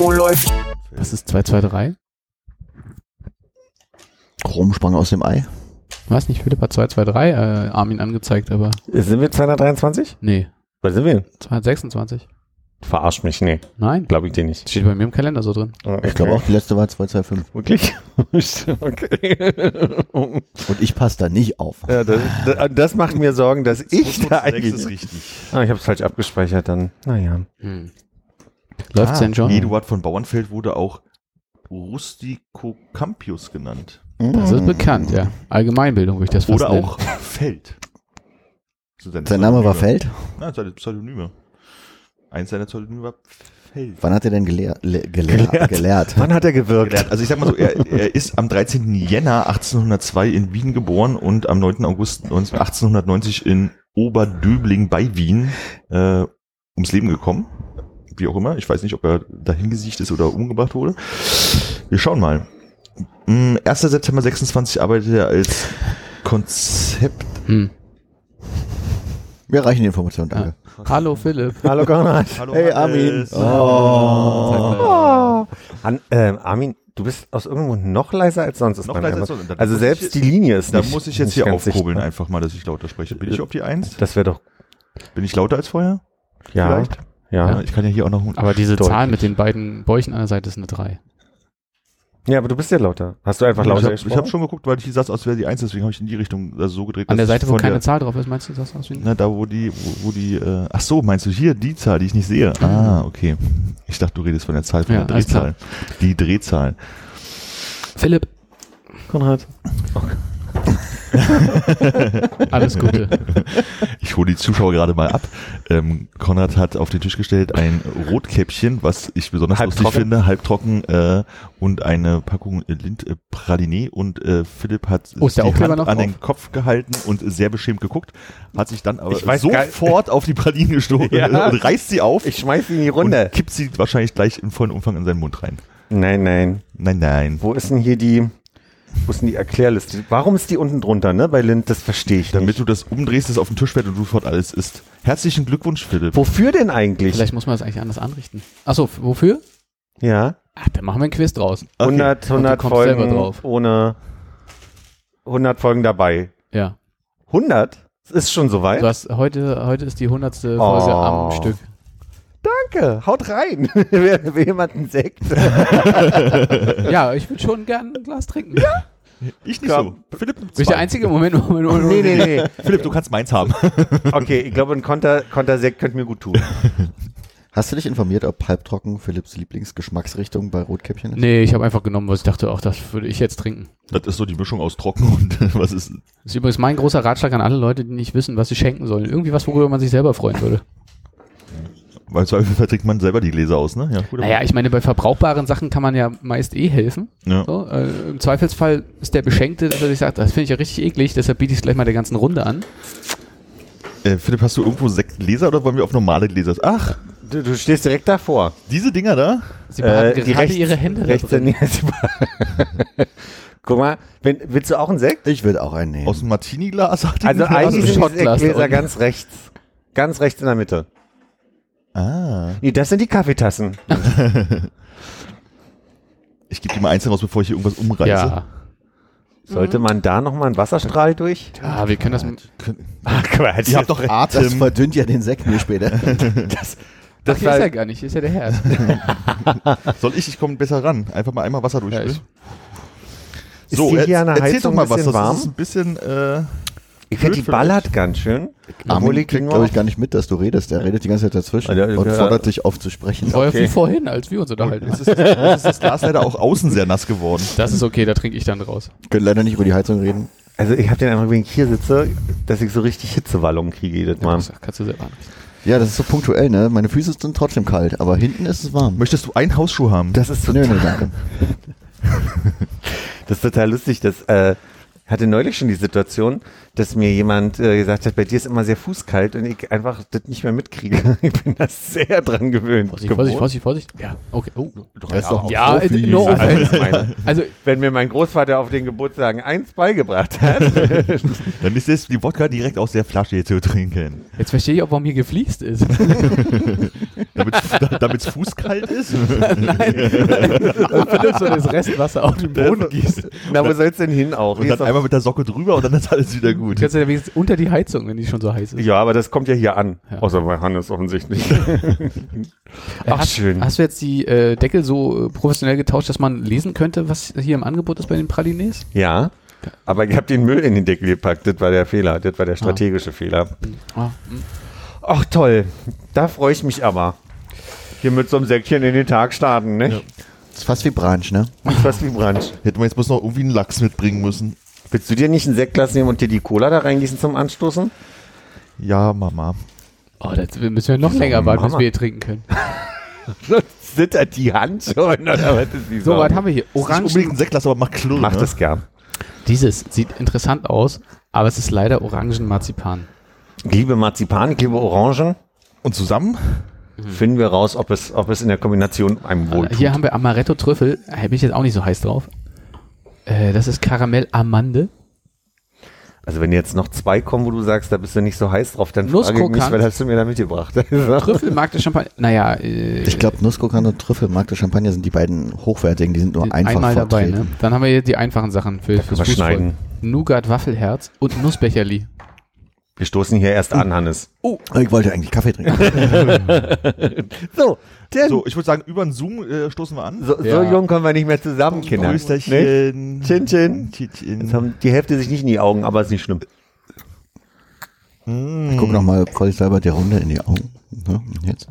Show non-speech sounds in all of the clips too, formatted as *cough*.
Oh, läuft. Was ist 223? Chrom sprang aus dem Ei. Weiß nicht, Philipp hat 223 äh, Armin angezeigt, aber Sind wir 223? nee, Was sind wir? 226. Verarsch mich, nee. Nein, Glaube ich dir nicht. steht bei mir im Kalender so drin. Ich glaube auch, die letzte war 225. Wirklich? *laughs* okay. Und ich passe da nicht auf. ja, das, das- das macht mir Sorgen, dass ich da eigentlich... ist richtig. Ah, ich habe es falsch abgespeichert dann. Naja. Hm. Läuft's Ah, denn schon? Eduard von Bauernfeld wurde auch Rusticocampius genannt. Das ist bekannt, ja. Allgemeinbildung würde ich das fast Oder nennen. auch Feld. So Sein Name war Pseudonyme. Feld. Ja, seine Pseudonyme. Eins seiner Pseudonyme war Feld. Wann hat er denn gelehr, le, gelehrt? gelehrt? Wann hat er gewirkt? Gelernt. Also ich sag mal so, er, er ist am 13. Jänner 1802 in Wien geboren und am 9. August 19 1890 in Oberdöbling bei Wien äh, ums Leben gekommen. Wie auch immer. Ich weiß nicht, ob er dahin gesiegt ist oder umgebracht wurde. Wir schauen mal. Mm, 1. September 26 arbeitet er als Konzept. Hm. Wir reichen die Informationen, danke. Hallo Philipp. Hallo Konrad. Hallo Hey. Armin. Oh. An, ähm, Armin, du bist aus irgendwo noch leiser als sonst. Noch leiser als sonst. Also selbst ich- die Linie ist Da nicht muss ich jetzt hier aufkurbeln sichtbar. einfach mal, dass ich lauter spreche. Bin ich auf die Eins? Das wäre doch, Bin ich lauter als vorher? ja, Vielleicht? Ja. Ja, ich kann ja hier auch noch. Aber diese Deutlich. Zahl mit den beiden Bäuchen an der Seite ist eine 3. Ja, aber du bist ja lauter. Hast du einfach ich lauter habe hab schon geguckt, weil ich saß, als wäre die Eins, deswegen habe ich in die Richtung also so gedreht. An der Seite, ich wo keine der, Zahl drauf ist, meinst du das aus wie? Na, da wo die, wo, wo die, äh, ach so, meinst du hier die Zahl, die ich nicht sehe? Ah, okay. Ich dachte, du redest von der Zahl, von Ja, der Drehzahl. Die Drehzahl. Philipp, Konrad. *laughs* alles Gute. *laughs* Ich hole die Zuschauer gerade mal ab. Ähm, Konrad hat auf den Tisch gestellt ein Rotkäppchen, was ich besonders lustig Halbtrocken. finde, halbtrocken äh, und eine Packung äh, Lind äh, Praliné und äh, Philipp hat Oh, die Hand an drauf? den Kopf gehalten und sehr beschämt geguckt, hat sich dann aber sofort auf die Pralinen gestoßen *laughs* Ja. und reißt sie auf Ich schmeiß ihn in die und Runde. kippt sie wahrscheinlich gleich im vollen Umfang in seinen Mund rein. Nein, nein. Nein, nein. Wo ist denn hier die, wo ist denn die Erklärliste? Warum ist die unten drunter, ne? Bei Lind, das verstehe ich Damit nicht. du das umdrehst, es auf den Tisch fällt und du sofort alles isst. Herzlichen Glückwunsch, Philipp. Wofür denn eigentlich? Vielleicht muss man das eigentlich anders anrichten. Achso, wofür? Ja. Ach, dann machen wir ein Quiz draus. Okay. 100, Und du 100 kommst selber Folgen drauf. ohne 100 Folgen dabei. Ja. 100? Es ist schon soweit. Du hast, heute, heute ist die hundertste Oh. Folge am Stück. Danke, haut rein. *laughs* Wer will jemand einen Sekt? *laughs* Ja, ich würde schon gern ein Glas trinken. Ich nicht Komm. so. Philipp, Bin ich der zwei. einzige Moment, Moment, Moment, nee, nee, nee. Philipp, du kannst meins haben. *laughs* Okay, ich glaube, ein Konter, Kontersekt könnte mir gut tun. Hast du dich informiert, ob halbtrocken Philipps Lieblingsgeschmacksrichtung bei Rotkäppchen ist? Nee, ich habe einfach genommen, was ich dachte, auch das würde ich jetzt trinken. Das ist so die Mischung aus trocken und was ist. Das ist übrigens mein großer Ratschlag an alle Leute, die nicht wissen, was sie schenken sollen. Irgendwie was, worüber man sich selber freuen würde. Weil im Zweifelsfall trinkt man selber die Gläser aus, ne? Ja, gut. Naja, ich meine, bei verbrauchbaren Sachen kann man ja meist eh helfen. ja. So, äh, Im Zweifelsfall ist der Beschenkte, dass er sich sagt, das finde ich ja richtig eklig, deshalb biete ich es gleich mal der ganzen Runde an. Äh, Philipp, hast du irgendwo Sektgläser oder wollen wir auf normale Gläser? Ach, Du, du stehst direkt davor. diese Dinger da? Sie behalten Äh, die gerade rechts- ihre Hände da rechts drin. *laughs* daneben. *laughs* Guck mal, wenn, willst du auch einen Sekt? Ich würde auch einen nehmen. Aus dem Martini-Glas? Also eigentlich sind die da unten. ganz rechts. Ganz rechts in der Mitte. Ah. Nee, das sind die Kaffeetassen. *laughs* Ich gebe dir mal eins raus, bevor ich hier irgendwas umreiße. Ja. Sollte man da nochmal einen Wasserstrahl durch? ja, wir können das. *laughs* Ach Quatsch. Ihr habt doch das Atem. verdünnt ja den Sekt mir später. *laughs* das, Ach, das hier ist er gar nicht, hier ist ja der Herr. Soll ich? Ich komme besser ran. Einfach mal einmal Wasser Ja, durchspülen. ich- Ist die hier an der erzähl Heizung doch mal was. bisschen Das warm? ist ein bisschen, äh, ich finde, die ballert ganz schön. Armin kriegt, glaube ich, gar nicht mit, dass du redest. Er redet die ganze Zeit dazwischen Ja, und der- fordert dich auf zu sprechen. Vorher Okay. wie vorhin, als wir uns unterhalten. es ist, ist das Glas leider auch außen sehr nass geworden. Das ist okay, da trinke ich dann raus. Können leider nicht über die Heizung reden. Also ich habe den Eindruck, wenn ich hier sitze, dass ich so richtig Hitzewallungen kriege jedes Mal. Das kannst du selber. Ja, das ist so punktuell, ne? Meine Füße sind trotzdem kalt, aber hinten ist es warm. Möchtest du einen Hausschuh haben? Das ist total, nö, danke. *laughs* das ist total lustig. Das äh, hatte neulich schon die Situation, dass mir jemand äh, gesagt hat, bei dir ist immer sehr fußkalt und ich einfach das nicht mehr mitkriege. *laughs* Ich bin da sehr dran gewöhnt. Vorsicht, Vorsicht, Vorsicht, Vorsicht. Ja, okay. Oh. Er ist doch ein Ja, Profi. no Also, meine, *laughs* Also, wenn mir mein Großvater auf den Geburtstagen eins beigebracht hat, *laughs* Dann ist es die Wodka direkt aus der Flasche zu trinken. jetzt verstehe ich auch, warum hier gefliest ist. Damit es fußkalt ist? Philipp so das Restwasser auf den Boden gießt. na, wo soll's denn hin auch? Und dann ist doch- einmal mit der Socke drüber und dann ist alles wieder gut. Du kannst ja wenigstens unter die Heizung, wenn die schon so heiß ist. ja, aber das kommt ja hier an. Ja. Außer bei Hannes offensichtlich. *laughs* Ach, hast, schön. Hast du jetzt die äh, Deckel so äh, professionell getauscht, dass man lesen könnte, was hier im Angebot ist bei den Pralinés? Ja, aber ich habe den Müll in den Deckel gepackt. Das war der Fehler. Das war der strategische Fehler. Ah, Ach toll, da freue ich mich aber. Hier mit so einem Säckchen in den Tag starten, ne? Das ist fast wie Branch, ne? Ist fast wie Brunch. Hätten wir jetzt bloß noch irgendwie einen Lachs mitbringen müssen. Willst du dir nicht einen Sektglas nehmen und dir die Cola da reingießen zum Anstoßen? Ja, Mama. oh, das müssen wir noch Wieso, länger warten, bis Mama? wir hier trinken können. *laughs* Zittert die Hand schon, oder was ist die So, was haben wir hier? Nicht unbedingt Orangen. ein Sektglas, aber mach Klirr. Mach ne? das gern. Dieses sieht interessant aus, aber es ist leider Orangenmarzipan. Ich liebe Marzipan, ich liebe Orangen. Und zusammen? Finden wir raus, ob es, ob es in der Kombination einem wohl Äh, Hier haben wir Amaretto-Trüffel. Da bin ich jetzt auch nicht so heiß drauf. Äh, das ist Karamell-Amande. Also wenn jetzt noch zwei kommen, wo du sagst, da bist du nicht so heiß drauf, dann frage ich mich, was hast du mir da mitgebracht? *laughs* Trüffel, Magde Champagner. Naja, äh, Ich glaube, Nusskrokant und Trüffel, Magde Champagner sind die beiden hochwertigen, die sind nur einfach einmal dabei. vertreten. Ne? Dann haben wir hier die einfachen Sachen für, fürs schneiden. Nougat-Waffelherz und Nussbecherli. Wir stoßen hier erst an, Hannes. Ich wollte eigentlich Kaffee trinken. *laughs* So, Tim. So, ich würde sagen, über den Zoom äh, stoßen wir an. So, so Ja. jung kommen wir nicht mehr zusammen, Kinder. Ne? Größterchen. Chin, chin. Tschitchen. Jetzt haben die Hälfte sich nicht in die Augen, aber ist nicht schlimm. Ich guck noch mal vorsichtshalber der Runde in die Augen. Und Jetzt.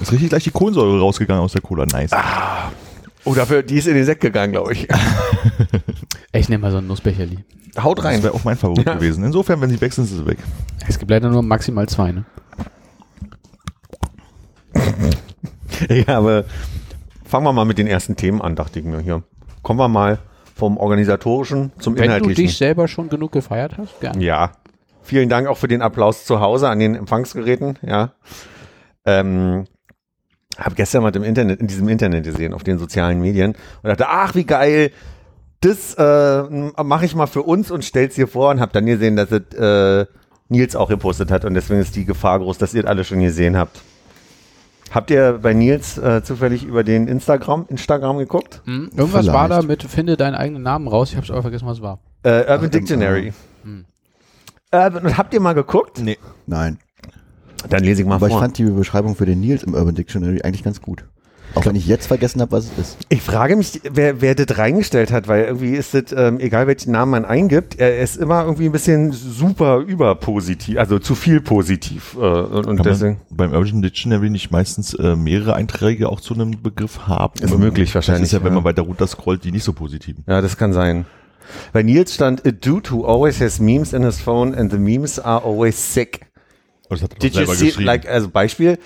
Ist richtig gleich die Kohlensäure rausgegangen aus der Cola. Nice. Oh, dafür, die ist in den Sekt gegangen, glaube ich. *laughs* Ich nehme mal so ein Nussbecherli. Haut Das rein. wäre auch mein Favorit gewesen. Insofern, wenn sie weg sind, ist sie weg. Es gibt leider nur maximal zwei, ne? *laughs* Ja, aber fangen wir mal mit den ersten Themen an, dachte ich mir hier. Kommen wir mal vom Organisatorischen zum Wenn du Inhaltlichen. dich selber schon genug gefeiert hast, gerne. Ja. Vielen Dank auch für den Applaus zu Hause an den Empfangsgeräten, ja. Ähm, habe gestern mal im Internet, in diesem Internet gesehen, auf den sozialen Medien und dachte, ach, wie geil, das äh, mache ich mal für uns und stell's hier vor und habe dann gesehen, dass es äh, Nils auch gepostet hat und deswegen ist die Gefahr groß, dass ihr das alle schon gesehen habt. Habt ihr bei Nils äh, zufällig über den Instagram, Instagram geguckt? Hm, irgendwas war da Vielleicht. mit finde deinen eigenen Namen raus. Ich hab's aber vergessen, was es war. Äh, Urban Ach, Dictionary. Hm. Urban, habt ihr mal geguckt? Nee. Nein. Dann lese ich mal Aber ich vor. fand die Beschreibung für den Nils im Urban Dictionary eigentlich ganz gut. Auch wenn ich jetzt vergessen habe, was es ist. Ich frage mich, wer, wer das reingestellt hat, weil irgendwie ist das, ähm, egal welchen Namen man eingibt, er ist immer irgendwie ein bisschen super überpositiv, also zu viel positiv. Äh, und und Kann deswegen man beim Urban Dictionary nicht meistens äh, mehrere Einträge auch zu einem Begriff haben? Ist möglich Das wahrscheinlich, ist ja, wenn ja. man weiter runter scrollt, die nicht so positiven. ja, das kann sein. Bei Nils stand, a dude who always has memes in his phone and the memes are always sick. Aber das hat er Did you see, geschrieben. like, also Beispiel,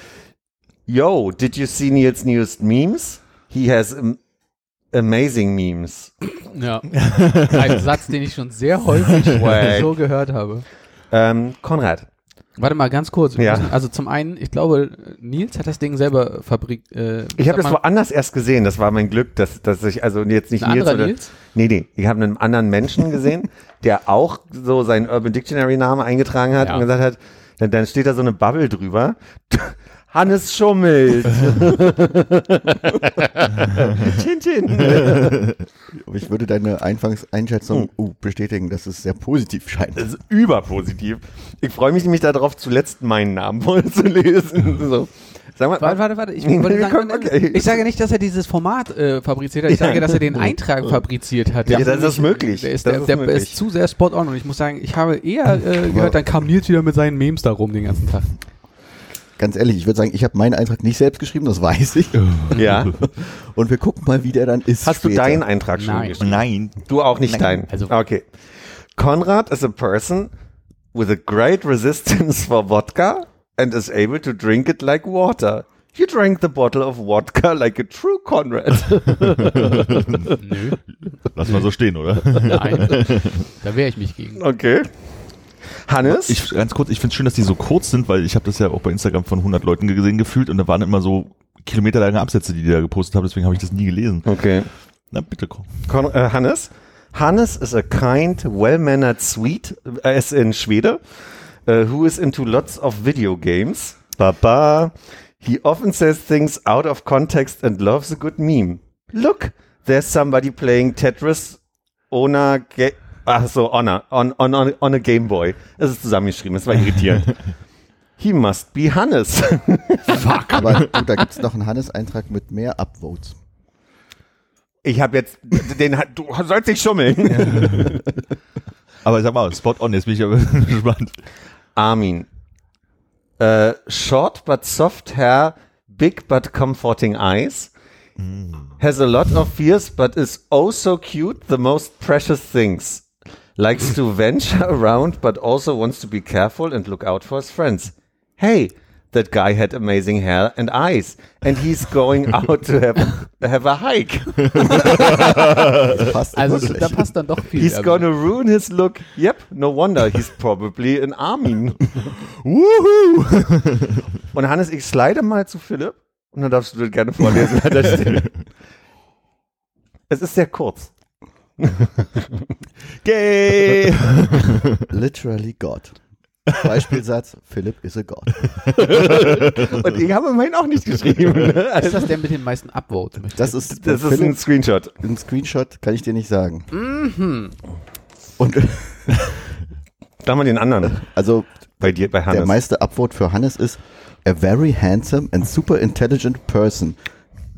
yo, did you see Nils newest memes? He has am amazing memes. Ja. Ein Satz, den ich schon sehr häufig *laughs* so gehört habe. Ähm, Konrad, Warte mal ganz kurz. Ja. müssen, also zum einen, ich glaube, Nils hat das Ding selber fabrik. Äh, ich habe das woanders erst gesehen, das war mein Glück, dass, dass ich, also jetzt nicht ein Nils oder, Nils. Nee, nee. Ich habe einen anderen Menschen gesehen, der auch so seinen Urban Dictionary Namen eingetragen hat Ja. und gesagt hat, dann, dann steht da so eine Bubble drüber. *laughs* Hannes schummelt. *laughs* Tintin. *laughs* Ich würde deine Anfangseinschätzung uh, bestätigen, dass es sehr positiv scheint. Das ist überpositiv. Ich freue mich nämlich darauf, zuletzt meinen Namen vorzulesen. So. Sag mal, Warte, warte, warte. Ich, wollte *laughs* sagen, Okay. ich sage nicht, dass er dieses Format äh, fabriziert hat. Ich Ja. sage, dass er den *laughs* Eintrag fabriziert hat. Ja, das ist möglich. Der, ist, Das der, ist der möglich. ist zu sehr spot on und ich muss sagen, ich habe eher äh, gehört, dann kam Nils wieder mit seinen Memes da rum den ganzen Tag. Ganz ehrlich, ich würde sagen, ich habe meinen Eintrag nicht selbst geschrieben, das weiß ich. *laughs* ja. Und wir gucken mal, wie der dann ist. Hast du später. deinen Eintrag schon Nein. geschrieben? Nein. Du auch nicht Nein. deinen. Also- okay. Konrad is a person with a great resistance for vodka, and is able to drink it like water. You drank the bottle of vodka like a true Conrad. *laughs* Nö, Lass mal so stehen, oder? nein. *laughs* da wehre ich mich gegen. Okay. Hannes? Ich, ganz kurz, ich finde es schön, dass die so kurz sind, weil ich habe das ja auch bei Instagram von 100 Leuten gesehen gefühlt und da waren immer so kilometerlange Absätze, die die da gepostet haben, deswegen habe ich das nie gelesen. okay. Na bitte, komm. Con äh, Hannes? Hannes is a kind, well-mannered sweet, as in Schwede, uh, who is into lots of video games. Baba. He often says things out of context and loves a good meme. Look, there's somebody playing Tetris on a, Ga Ach so, on a, on, on, on, a Game Boy. Es ist zusammengeschrieben, das war irritierend. *laughs* He must be Hannes. *laughs* Aber du, da gibt's noch einen Hannes-Eintrag mit mehr Upvotes. Ich habe jetzt, den, du sollst nicht schummeln. *laughs* Aber sag mal, spot on, jetzt bin ich aber gespannt. Armin. Uh, short but soft hair, big but comforting eyes. Has a lot of fears but is oh so cute, the most precious things. Likes to *laughs* venture around but also wants to be careful and look out for his friends. Hey, that guy had amazing hair and eyes and he's going *laughs* out to have, have a hike. Passt Also wirklich. da passt dann doch viel. He's aber- gonna ruin his look. Yep, no wonder. He's probably an Armin. *laughs* Und Hannes, ich slide mal zu Philipp und dann darfst du das gerne vorlesen. an der Stelle. es ist sehr kurz. *laughs* Gay! Literally God. Beispielsatz, Philipp is a God. *laughs* Und ich habe meinen auch nicht geschrieben. ne? Ist Also, das der mit den meisten Upvotes? Das ist, das ist ein Screenshot. ein Screenshot, kann ich dir nicht sagen. Mhm. Und Da wir den anderen. also Bei dir, bei der Hannes. meiste Upvote für Hannes ist a very handsome and super intelligent person.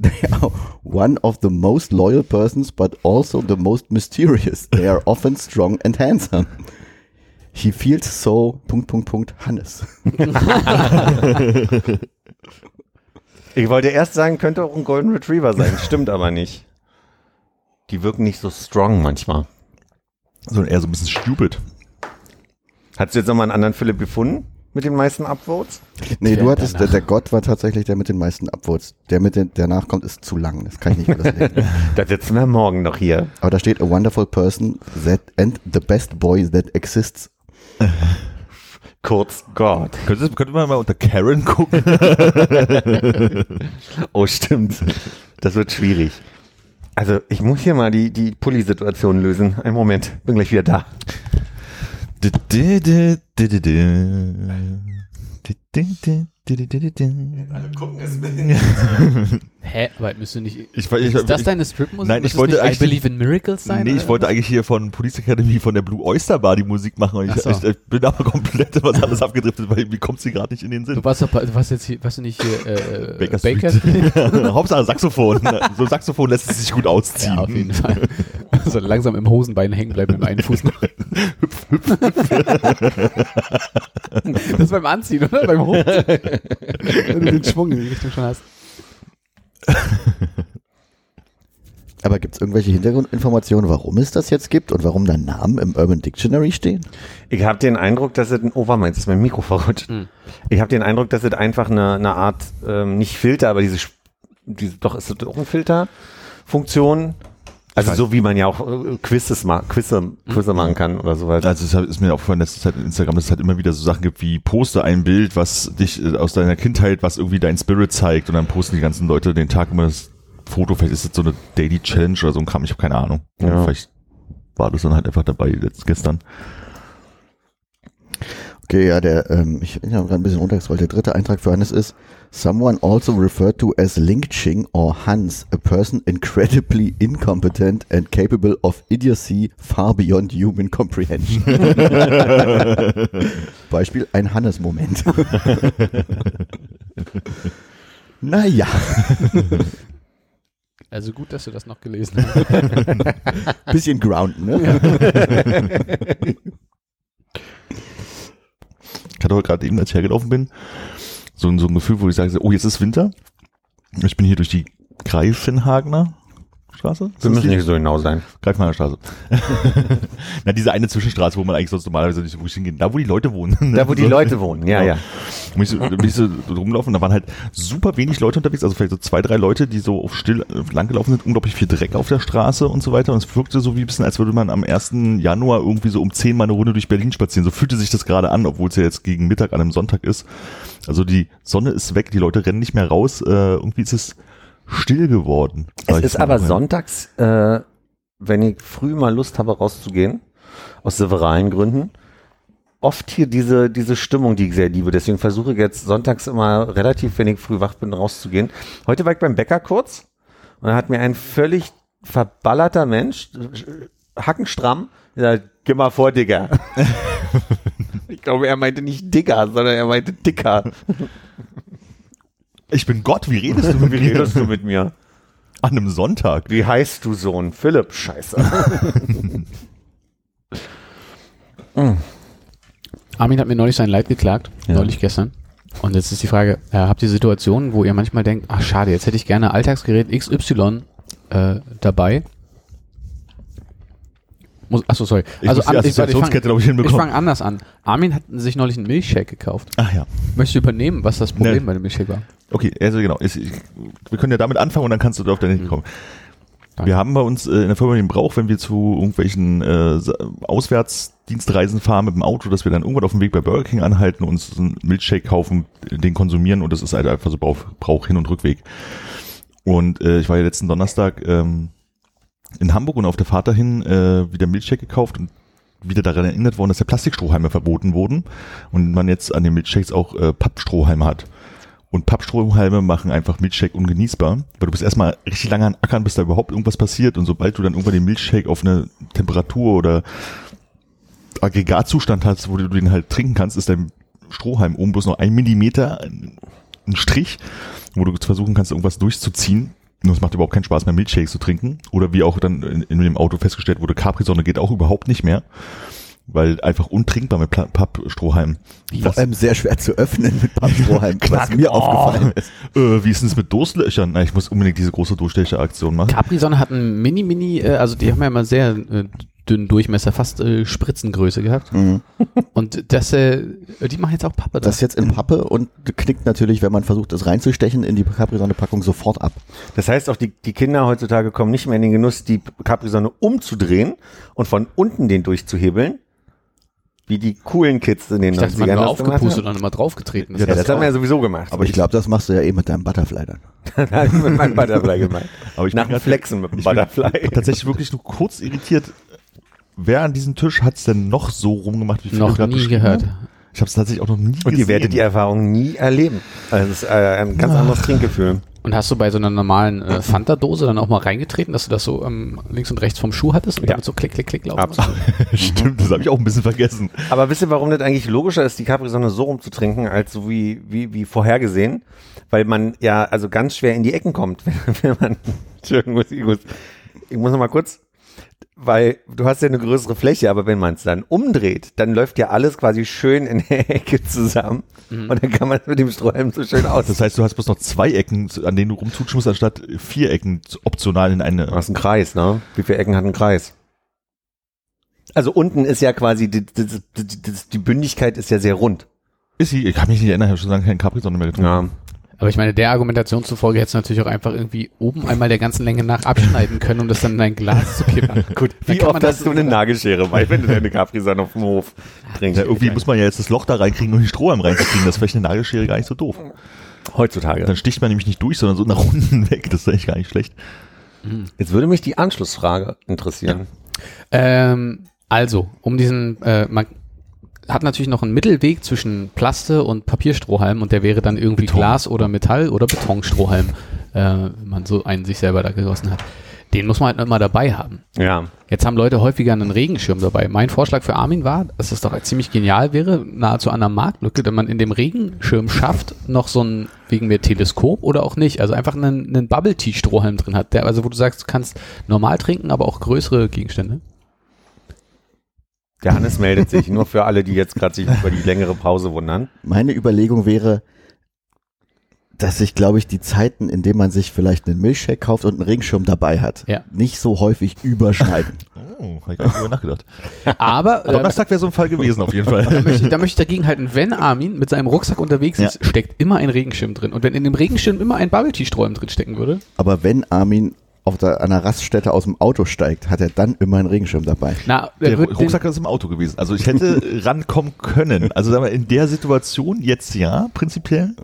They are one of the most loyal persons, but also the most mysterious. They are often strong and handsome. He feels so. Punkt, Punkt, Punkt. Hannes. *laughs* Ich wollte erst sagen, könnte auch ein Golden Retriever sein. Stimmt aber nicht. Die wirken nicht so strong manchmal. Sondern eher so ein bisschen stupid. Hast du jetzt nochmal einen anderen Philipp gefunden? Mit den meisten Upvotes? Nee, Der du hattest, der, der Gott war tatsächlich der mit den meisten Upvotes. Der mit den, der nachkommt, ist zu lang. Das kann ich nicht *laughs* alles lesen. Da sitzen wir morgen noch hier. Aber da steht a wonderful person that and the best boy that exists. *laughs* Kurz Gott. Könnte, könnte man mal unter Karen gucken? *laughs* Oh, stimmt. Das wird schwierig. Also, ich muss hier mal die, die Pulli-Situation lösen. Einen Moment, bin gleich wieder da. Hä? Aber müsste nicht. Ich, ich, Ist das ich, deine Stripmusik? Nein, ich wollte nicht I eigentlich- Believe in Miracles sein? nee, ich oder wollte eigentlich hier von Police Academy von der Blue Oyster Bar die Musik machen und ich, so. ich, bin aber komplett was anderes abgedriftet, weil mir kommt sie gerade nicht in den Sinn. Du warst, doch, du warst jetzt hier, warst du nicht hier, äh, Baker Baker? Street. *laughs* Hauptsache Saxophon. So ein Saxophon lässt es sich gut ausziehen. Ja, auf jeden Fall. So langsam im Hosenbein hängen bleiben mit dem einen Fuß noch. *laughs* Das ist beim Anziehen, oder? Beim Hoch. *laughs* Wenn du den Schwung in die Richtung schon hast. *laughs* Aber gibt es irgendwelche Hintergrundinformationen, warum es das jetzt gibt und warum da Namen im Urban Dictionary stehen? Ich habe den Eindruck, dass es ein, oh, warte mal, jetzt ist mein Mikro verrutscht. Hm. Ich habe den Eindruck, dass es einfach eine, eine Art, ähm, nicht Filter, aber diese, diese, doch, ist das auch ein Filterfunktion? Also so wie man ja auch äh, Quizzes ma Quizze, Quizze machen kann oder so weiter. Also es ist mir aufgefallen, dass es halt in Instagram, dass es halt immer wieder so Sachen gibt wie poste ein Bild, was dich äh, aus deiner Kindheit, was irgendwie dein Spirit zeigt und dann posten die ganzen Leute den Tag immer das Foto, vielleicht ist es so eine Daily Challenge oder so ein Kram, ich habe keine Ahnung. Ja. Vielleicht war das dann halt einfach dabei letzt, gestern. Okay, ja, der, ähm, ich bin ja gerade ein bisschen runtergescrollt. Der dritte Eintrag für Hannes ist, someone also referred to as Lingching or Hans, a person incredibly incompetent and capable of idiocy far beyond human comprehension. *laughs* Beispiel, ein Hannes-Moment. *laughs* naja, Also gut, dass du das noch gelesen *laughs* hast. bisschen grounden, ne? Ich hatte heute gerade eben, als ich hergelaufen bin, so, so ein Gefühl, wo ich sage, oh, jetzt ist Winter. Ich bin hier durch die Greifenhagener Straße? Wir müssen nicht so genau sein. Greifmacher Straße. *laughs* Na, diese eine Zwischenstraße, wo man eigentlich sonst normalerweise nicht so gut hingeht. Da, wo die Leute wohnen. Da, wo *laughs* die. Leute wohnen, ja, ja. Bin ich so, bin ich so rumlaufen, da waren halt super wenig Leute unterwegs, also vielleicht so zwei, drei Leute, die so auf still äh, langgelaufen sind, unglaublich viel Dreck auf der Straße und so weiter. Und es wirkte so wie ein bisschen, als würde man am 1. Januar irgendwie so um 10 mal eine Runde durch Berlin spazieren. So fühlte sich das gerade an, obwohl es ja jetzt gegen Mittag an einem Sonntag ist. Also die Sonne ist weg, die Leute rennen nicht mehr raus. Äh, irgendwie ist es still geworden. Es ist aber sonntags, äh, wenn ich früh mal Lust habe, rauszugehen, aus severalen Gründen, oft hier diese, diese Stimmung, die ich sehr liebe. Deswegen versuche ich jetzt sonntags immer relativ, wenn ich früh wach bin, rauszugehen. Heute war ich beim Bäcker kurz und da hat mir ein völlig verballerter Mensch, äh, hackenstramm, gesagt, geh mal vor, Digger. *laughs* ich glaube, er meinte nicht Digger, sondern er meinte Dicker. *laughs* Ich bin Gott, wie redest du mit *laughs* Wie mir? redest du mit mir? An einem Sonntag. Wie heißt du Sohn? Philipp, scheiße. *laughs* Armin hat mir neulich sein Leid geklagt, neulich gestern. Und jetzt ist die Frage, äh, habt ihr Situationen, wo ihr manchmal denkt, ach schade, jetzt hätte ich gerne Alltagsgerät XY äh, dabei? Muss, achso, sorry. Ich muss die Assoziationskette, ich, ich fange anders an. Armin hat sich neulich einen Milchshake gekauft. Ach ja. Möchtest du übernehmen, was das Problem Nee. bei dem Milchshake war? Okay, also genau. Ich, ich, wir können ja damit anfangen und dann kannst du auf deine Idee kommen. Wir haben bei uns äh, in der Firma den Brauch, wenn wir zu irgendwelchen äh, Auswärtsdienstreisen fahren mit dem Auto, dass wir dann irgendwann auf dem Weg bei Burger King anhalten, uns einen Milchshake kaufen, den konsumieren und das ist halt einfach so Brauch, Brauch Hin- und Rückweg. Und äh, ich war ja letzten Donnerstag ähm, in Hamburg und auf der Fahrt dahin äh, wieder Milchshake gekauft und wieder daran erinnert worden, dass ja Plastikstrohhalme verboten wurden und man jetzt an den Milchshakes auch äh, Pappstrohhalme hat. Und Pappstrohhalme machen einfach Milchshake ungenießbar, weil du bist erstmal richtig lange an Ackern, bis da überhaupt irgendwas passiert und sobald du dann irgendwann den Milchshake auf eine Temperatur oder Aggregatzustand hast, wo du den halt trinken kannst, ist dein Strohhalm oben bloß noch ein Millimeter, ein Strich, wo du versuchen kannst, irgendwas durchzuziehen. Nur es macht überhaupt keinen Spaß mehr, Milchshakes zu trinken. Oder wie auch dann in, in dem Auto festgestellt wurde, Capri-Sonne geht auch überhaupt nicht mehr. Weil einfach untrinkbar mit Pappstrohhalmen. Vor allem sehr schwer zu öffnen mit Pappstrohhalm, was mir aufgefallen ist. Äh, wie ist denn das mit Durstlöchern? Na, ich muss unbedingt diese große Durchstecheraktion machen. Capri-Sonne hat einen Mini-Mini, äh, also die haben ja immer sehr äh, dünnen Durchmesser, fast äh, Spritzengröße gehabt. Und das, äh, die machen jetzt auch Pappe. Das ist jetzt in Pappe und knickt natürlich, wenn man versucht, es reinzustechen, in die Capri-Sonne-Packung sofort ab. Das heißt auch, die, die Kinder heutzutage kommen nicht mehr in den Genuss, die Capri-Sonne umzudrehen und von unten den durchzuhebeln, wie die coolen Kids in den ich dachte, man 90ern nur das gemacht aufgepustet und immer draufgetreten. Ja, das, das haben wir ja sowieso gemacht. Aber ich glaube, das machst du ja eh mit deinem Butterfly dann. *laughs* da habe ich mit meinem Butterfly *laughs* gemacht. Aber ich Nach dem Flexen mit dem Butterfly. *laughs* tatsächlich wirklich nur kurz irritiert. Wer an diesem Tisch hat es denn noch so rumgemacht, wie Philipp Noch nie gehört. Ich habe es tatsächlich auch noch nie Und gesehen. ihr werdet die Erfahrung nie erleben. Also es ist äh, ein ganz anderes Trinkgefühl. Und hast du bei so einer normalen äh, Fanta-Dose dann auch mal reingetreten, dass du das so ähm, links und rechts vom Schuh hattest und Ja. damit so klick, klick, klick laufen Absolut. *laughs* Stimmt, das habe ich auch ein bisschen vergessen. Aber wisst ihr, warum das eigentlich logischer ist, die Capri-Sonne so rumzutrinken, als so wie, wie, wie vorhergesehen? Weil man ja also ganz schwer in die Ecken kommt, *laughs* wenn, wenn man, Entschuldigung, muss ich, muss, ich muss noch mal kurz, weil du hast ja eine größere Fläche, aber wenn man es dann umdreht, dann läuft ja alles quasi schön in der Ecke zusammen und dann kann man es mit dem Strohhalm so schön aus. Das heißt, du hast bloß noch zwei Ecken, an denen du rumtutschen musst, anstatt vier Ecken optional in Du eine. hast einen Kreis, ne? Wie viele Ecken hat ein Kreis? Also unten ist ja quasi, die, die, die, die, die Bündigkeit ist ja sehr rund. Ist sie? Ich kann mich nicht erinnern, ich habe schon lange keinen Capri-Sonne mehr getrunken. Ja. Aber ich meine, der Argumentation zufolge hättest du natürlich auch einfach irgendwie oben einmal der ganzen Länge nach abschneiden können, um das dann in dein Glas zu kippen. *laughs* Gut, wie kann oft man das- hast du eine Nagelschere bei, wenn du deine Capri-Sonne auf dem Hof trinkst? Ja, irgendwie muss man ja jetzt das Loch da reinkriegen, um den Strohhalm reinzukriegen. Das ist vielleicht eine Nagelschere gar nicht so doof. Heutzutage. Dann sticht man nämlich nicht durch, sondern so nach unten *laughs* weg. Das ist eigentlich gar nicht schlecht. Jetzt würde mich die Anschlussfrage interessieren. Ähm, also, um diesen, äh, man hat natürlich noch einen Mittelweg zwischen Plaste und Papierstrohhalm und der wäre dann irgendwie Beton. Glas oder Metall oder Betonstrohhalm, äh, wenn man so einen sich selber da gegossen hat. Den muss man halt immer dabei haben. Ja. Jetzt haben Leute häufiger einen Regenschirm dabei. Mein Vorschlag für Armin war, dass es doch ziemlich genial wäre, nahezu an einer Marktlücke, wenn man in dem Regenschirm schafft, noch so ein, wegen mir Teleskop oder auch nicht, also einfach einen, einen Bubble-Tea-Strohhalm drin hat, der, also wo du sagst, du kannst normal trinken, aber auch größere Gegenstände. Der Hannes meldet sich, nur für alle, die jetzt gerade sich über die längere Pause wundern. Meine Überlegung wäre, dass sich, glaube ich, die Zeiten, in denen man sich vielleicht einen Milchshake kauft und einen Regenschirm dabei hat, Ja. nicht so häufig überschneiden. *laughs* Oh, hab ich gar nicht drüber nachgedacht. Aber äh, Donnerstag wäre so ein Fall gewesen, auf jeden da, Fall. möchte ich, da möchte ich dagegen halten, wenn Armin mit seinem Rucksack unterwegs ist, steckt immer ein Regenschirm drin. Und wenn in dem Regenschirm immer ein Bubble Tea Sträumen drin stecken würde, Aber wenn Armin auf der, an einer Raststätte aus dem Auto steigt, hat er dann immer einen Regenschirm dabei. na, Der er wird den- Rucksack ist im Auto gewesen. Also ich hätte *laughs* rankommen können. Also sagen wir, in der Situation jetzt ja, prinzipiell.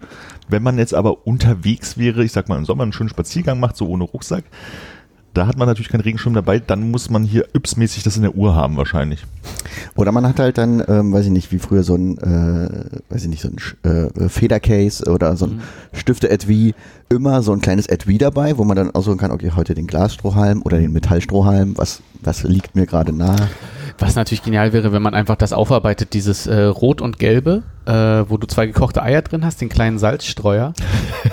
Wenn man jetzt aber unterwegs wäre, ich sag mal im Sommer einen schönen Spaziergang macht, so ohne Rucksack, da hat man natürlich keinen Regenschirm dabei, dann muss man hier ypsmäßig das in der Uhr haben wahrscheinlich. Oder man hat halt dann, ähm, weiß ich nicht, wie früher so ein, äh, weiß ich nicht, so ein äh, Federcase oder so ein Stifte-Etui, immer so ein kleines Etui dabei, wo man dann aussuchen kann, okay, heute den Glasstrohhalm oder den Metallstrohhalm, was, was liegt mir gerade nahe. Was natürlich genial wäre, wenn man einfach das aufarbeitet, dieses äh, Rot und Gelbe, äh, wo du zwei gekochte Eier drin hast, den kleinen Salzstreuer.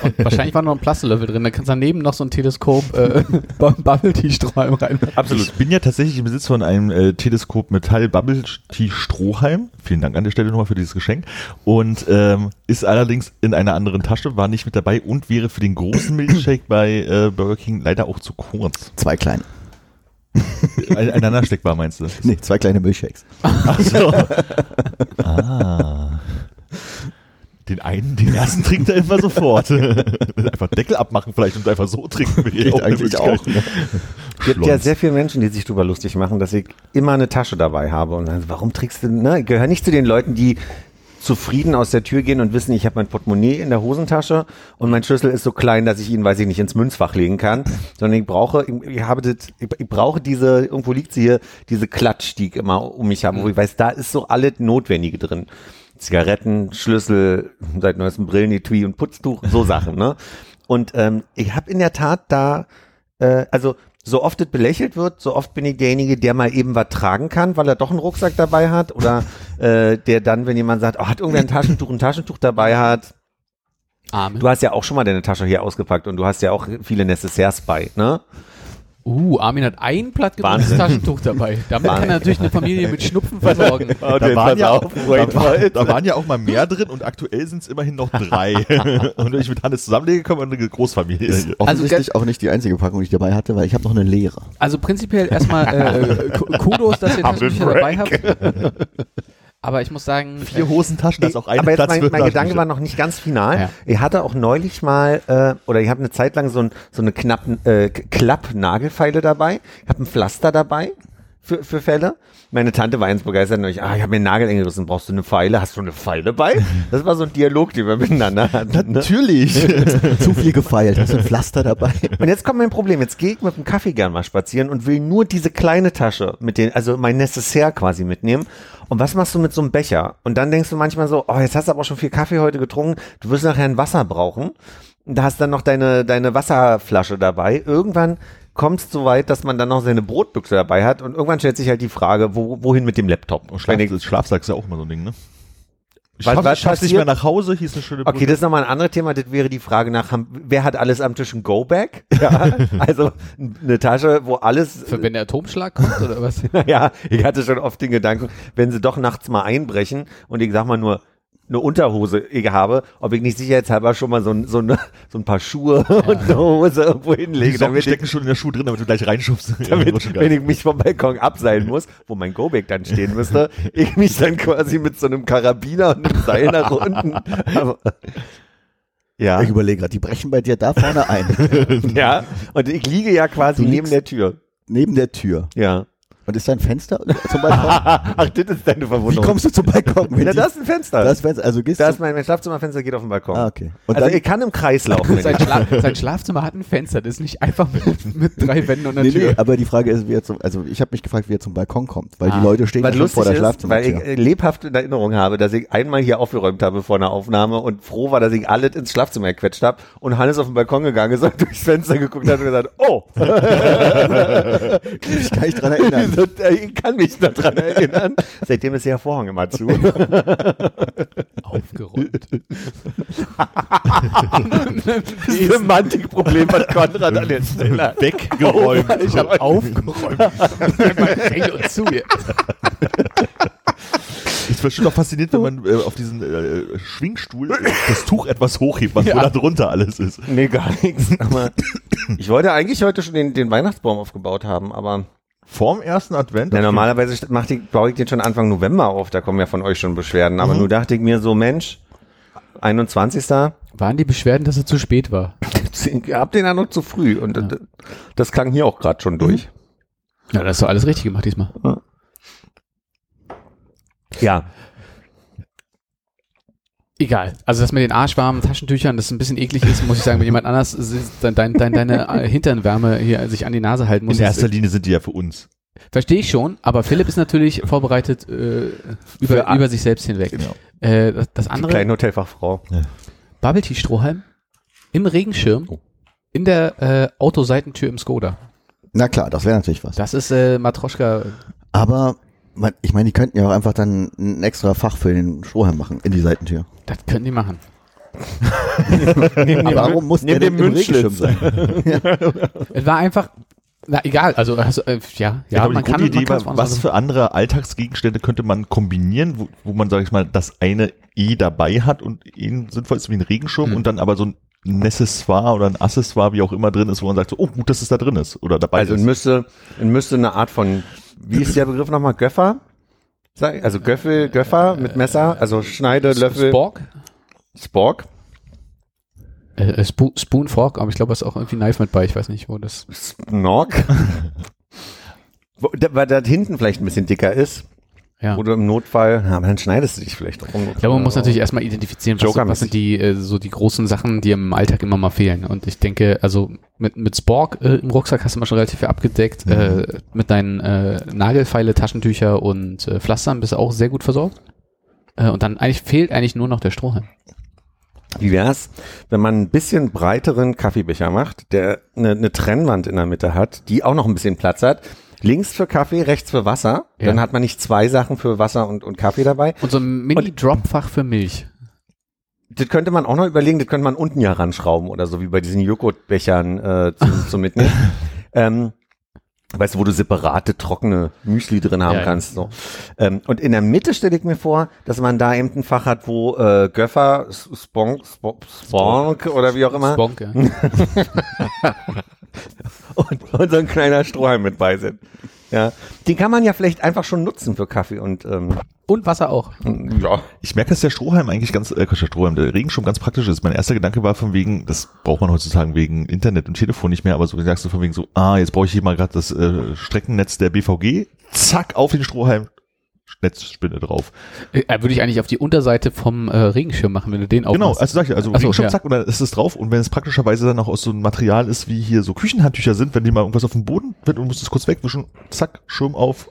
Und *laughs* wahrscheinlich war noch ein Plastelöffel drin. Da kannst du daneben noch so ein Teleskop äh, *laughs* Bubble Tea Sträumen rein. Absolut. Ich bin ja tatsächlich im Besitz von einem äh, Teleskop Metall Bubble Tea Strohhalm. Vielen Dank an der Stelle nochmal für dieses Geschenk. Und ähm, ist allerdings in einer anderen Tasche, war nicht mit dabei und wäre für den großen Milchshake *coughs* bei äh, Burger King leider auch zu kurz. Zwei kleine. *laughs* Ein- Einander steckbar meinst du? Nee, zwei kleine Milchshakes. Ach so. *laughs* ah. Den einen, den ersten trinkt er immer sofort. *laughs* einfach Deckel abmachen vielleicht und einfach so trinken. wäre Geht eigentlich auch. Ne? Es gibt ja sehr viele Menschen, die sich darüber lustig machen, dass ich immer eine Tasche dabei habe. Und dann, warum trägst du, ne? Ich gehöre nicht zu den Leuten, die zufrieden aus der Tür gehen und wissen, ich habe mein Portemonnaie in der Hosentasche und mein Schlüssel ist so klein, dass ich ihn, weiß ich nicht, ins Münzfach legen kann, sondern ich brauche, ich, ich habe das, ich, ich brauche diese, irgendwo liegt sie hier, diese Klatsch, die ich immer um mich habe, wo ich weiß, da ist so alles Notwendige drin. Zigaretten, Schlüssel, seit neuestem Brillenetui und Putztuch, so Sachen, ne? Und ähm, ich habe in der Tat da, äh, also so oft es belächelt wird, so oft bin ich derjenige, der mal eben was tragen kann, weil er doch einen Rucksack dabei hat oder *laughs* äh, der dann, wenn jemand sagt, oh, hat irgendwer ein Taschentuch, ein Taschentuch dabei hat. Arme. Du hast ja auch schon mal deine Tasche hier ausgepackt und du hast ja auch viele Necessaires bei, ne? Uh, Armin hat ein plattgedrucktes Wahnsinn. Taschentuch dabei. Damit kann er natürlich eine Familie mit Schnupfen *laughs* versorgen. Da waren, ja auch, da, war, da waren ja auch mal mehr drin und aktuell sind es immerhin noch drei. *laughs* und wenn ich mit Hannes zusammenlege, kommen wir eine Großfamilie. Ist offensichtlich auch nicht die einzige Packung, die ich dabei hatte, weil ich habe noch eine leere. Also prinzipiell erstmal äh, Ku- Kudos, dass ihr Taschentücher dabei habt. Aber ich muss sagen, Vier Hosentaschen, da ist auch ein Aber jetzt Platz mein, mein Gedanke war noch nicht ganz final. Ja. Ich hatte auch neulich mal, äh, oder ich habe eine Zeit lang so, ein, so eine knapp, äh, Klapp-Nagelfeile dabei. Ich habe ein Pflaster dabei für, für Fälle. Meine Tante war ganz begeistert und ich, ah, ich habe mir einen Nagel eingerissen, brauchst du eine Pfeile? Hast du eine Pfeile bei? Das war so ein Dialog, den wir miteinander hatten. Ne? Natürlich. *laughs* Zu viel gefeilt. Hast du ein Pflaster dabei? Und jetzt kommt mein Problem. Jetzt gehe ich mit dem Kaffee gern mal spazieren und will nur diese kleine Tasche mit den, also mein Necessaire quasi mitnehmen. Und was machst du mit so einem Becher? Und dann denkst du manchmal so, oh, jetzt hast du aber schon viel Kaffee heute getrunken. Du wirst nachher ein Wasser brauchen. Und da hast dann noch deine, deine Wasserflasche dabei. Irgendwann kommt es so weit, dass man dann noch seine Brotbüchse dabei hat. Und irgendwann stellt sich halt die Frage, wo, wohin mit dem Laptop? Und Schlaf, ich- Schlafsack ist ja auch immer so ein Ding, ne? Ich Was- schaff, was ich schaff's nicht mehr nach Hause, hieß eine schöne Okay, das ist nochmal ein anderes Thema. Das wäre die Frage nach, wer hat alles am Tisch ein Go-Bag? *laughs* Ja, also eine Tasche, wo alles für wenn der Atomschlag kommt oder was? *laughs* Ja, ich hatte schon oft den Gedanken, wenn sie doch nachts mal einbrechen und ich sag mal nur eine Unterhose ich habe, ob ich nicht sicherheitshalber schon mal so, ein- so, eine, so ein paar Schuhe *laughs* und eine Hose irgendwo Die hinlege, Socken damit, ich, stecken schon in der Schuh drin, damit du gleich reinschubst. *laughs* damit wenn ich mich vom Balkon abseilen muss, wo mein Go-Bag dann stehen müsste, *laughs* ich mich dann quasi mit so einem Karabiner und einem Seil nach unten. Aber, ja, Ich überlege gerade, die brechen bei dir da vorne ein. ja, und ich liege ja quasi neben der Tür. Neben der Tür. Ja. Und ist da ein Fenster *laughs* zum Balkon? *laughs* Ach, das ist deine Wie Verwunderung. kommst du zum Balkon? *laughs* Wenn Ja, die- das ist ein Fenster. das Fenster. Also gehst Da du. ist mein, mein Schlafzimmerfenster geht auf den Balkon. Ah, okay. Und also dann, ich kann im Kreis laufen. Sein, Schla sein Schlafzimmer hat ein Fenster, das ist nicht einfach mit, mit drei Wänden und einer nee, Tür. nee, aber die Frage ist, wie er zum, also ich habe mich gefragt, wie er zum Balkon kommt, weil Ah. die Leute stehen ja schon vor der ist, weil ich äh, lebhaft in Erinnerung habe, dass ich einmal hier aufgeräumt habe vor einer Aufnahme und froh war, dass ich alles ins Schlafzimmer gequetscht habe und Hannes auf den Balkon gegangen ist und durchs Fenster geguckt hat und gesagt, oh, ich kann mich dran erinnern. Ich kann mich daran erinnern. Seitdem ist der Vorhang immer zu. *laughs* Aufgeräumt. Das Semantikproblem, was Konrad an der Stelle. Weggeräumt. Ich habe aufgeräumt. Recht und zu. hier. ist bestimmt auch faszinierend, wenn man äh, auf diesen äh, Schwingstuhl das Tuch etwas hochhebt, was wo da drunter alles ist. Nee, gar nichts. Aber ich wollte eigentlich heute schon den, den Weihnachtsbaum aufgebaut haben, aber Vorm ersten Advent? ja, normalerweise mach die, baue ich den schon Anfang November auf, da kommen ja von euch schon Beschwerden. Aber nur dachte ich mir so, Mensch, 21. Waren die Beschwerden, dass es zu spät war? *laughs* Hab den ja noch zu früh. Und das, das klang hier auch gerade schon durch. Ja, das ist doch alles richtig gemacht diesmal. Ja. Egal. Also das mit den arschwarmen Taschentüchern, das ein bisschen eklig ist, muss ich sagen, wenn jemand anders dein, dein, dein, deine äh, Hinternwärme hier sich an die Nase halten muss. In erster Linie sind die ja für uns. Verstehe ich schon, aber Philipp ist natürlich vorbereitet äh, über, über sich selbst hinweg. Genau. Äh, das, das Die andere, kleine Hotelfachfrau. Bubble Tea Strohhalm im Regenschirm Oh. in der äh, Autoseitentür im Skoda. Na klar, das wäre natürlich was. Das ist äh, Matroschka. Aber ich meine, die könnten ja auch einfach dann ein extra Fach für den Strohhalm machen in die Seitentür. Das können die machen. *laughs* Aber warum muss der denn im Regenschirm sein? *laughs* Es war einfach, na egal, also, also äh, ja, ja, Ja, man kann, Grundidee man kann was für andere Alltagsgegenstände könnte man kombinieren, wo, wo man, sag ich mal, das eine eh dabei hat und ihnen sinnvoll ist wie ein Regenschirm Hm. und dann aber so ein Necessar oder ein Accessoire, wie auch immer drin ist, wo man sagt, so, oh gut, dass es da drin ist oder dabei Also ist. müsste, müsste eine Art von, wie ist der Begriff nochmal? Göffer? Also Göffel, Göffer mit Messer, also Schneide, Löffel, Spork? Spork. Äh, äh, Spo Spoon Fork, aber ich glaube, da ist auch irgendwie Knife mit bei, ich weiß nicht, wo das. Snork. *laughs* Weil da hinten vielleicht ein bisschen dicker ist. Ja. Oder im Notfall, aber dann schneidest du dich vielleicht auch um. Ich glaube, man muss natürlich erstmal identifizieren, was, was sind die äh, so die großen Sachen, die im Alltag immer mal fehlen. Und ich denke, also mit, mit Spork äh, im Rucksack hast du mal schon relativ viel abgedeckt. Äh, mit deinen äh, Nagelfeile, Taschentücher und äh, Pflastern bist du auch sehr gut versorgt. Äh, und dann eigentlich fehlt eigentlich nur noch der Strohhalm. Wie wär's, wenn man ein bisschen breiteren Kaffeebecher macht, der eine, eine Trennwand in der Mitte hat, die auch noch ein bisschen Platz hat. Links für Kaffee, rechts für Wasser. Ja. Dann hat man nicht zwei Sachen für Wasser und, und Kaffee dabei. Und so ein Mini-Dropfach für Milch. Das könnte man auch noch überlegen, das könnte man unten ja ranschrauben oder so, wie bei diesen Joghurtbechern äh, zum, zum Mitnehmen. *laughs* ähm, weißt du, wo du separate trockene Müsli drin haben Ja, kannst. So. Ähm, und in der Mitte stelle ich mir vor, dass man da eben ein Fach hat, wo äh, Göffer, Sponk, Sponk oder wie auch immer Sponk, ja. *laughs* und, und so ein kleiner Strohhalm mit bei sind. Ja, den kann man ja vielleicht einfach schon nutzen für Kaffee und ähm, Und Wasser auch. ja. Ich merke, dass der Strohhalm eigentlich ganz, äh, der Strohhalm, der Regenschirm ganz praktisch ist. Mein erster Gedanke war von wegen, das braucht man heutzutage wegen Internet und Telefon nicht mehr, aber so sagst du von wegen so, ah, jetzt brauche ich hier mal gerade das äh, Streckennetz der BVG, zack, auf den Strohhalm, Netzspinne drauf. Äh, würde ich eigentlich auf die Unterseite vom äh, Regenschirm machen, wenn du den Genau, aufmachst. also sag ich, also Ach so, Regenschirm, ja. zack, und dann ist es drauf. Und wenn es praktischerweise dann auch aus so einem Material ist, wie hier so Küchenhandtücher sind, wenn die mal irgendwas auf dem Boden wird und du musst es kurz wegwischen, zack, Schirm auf,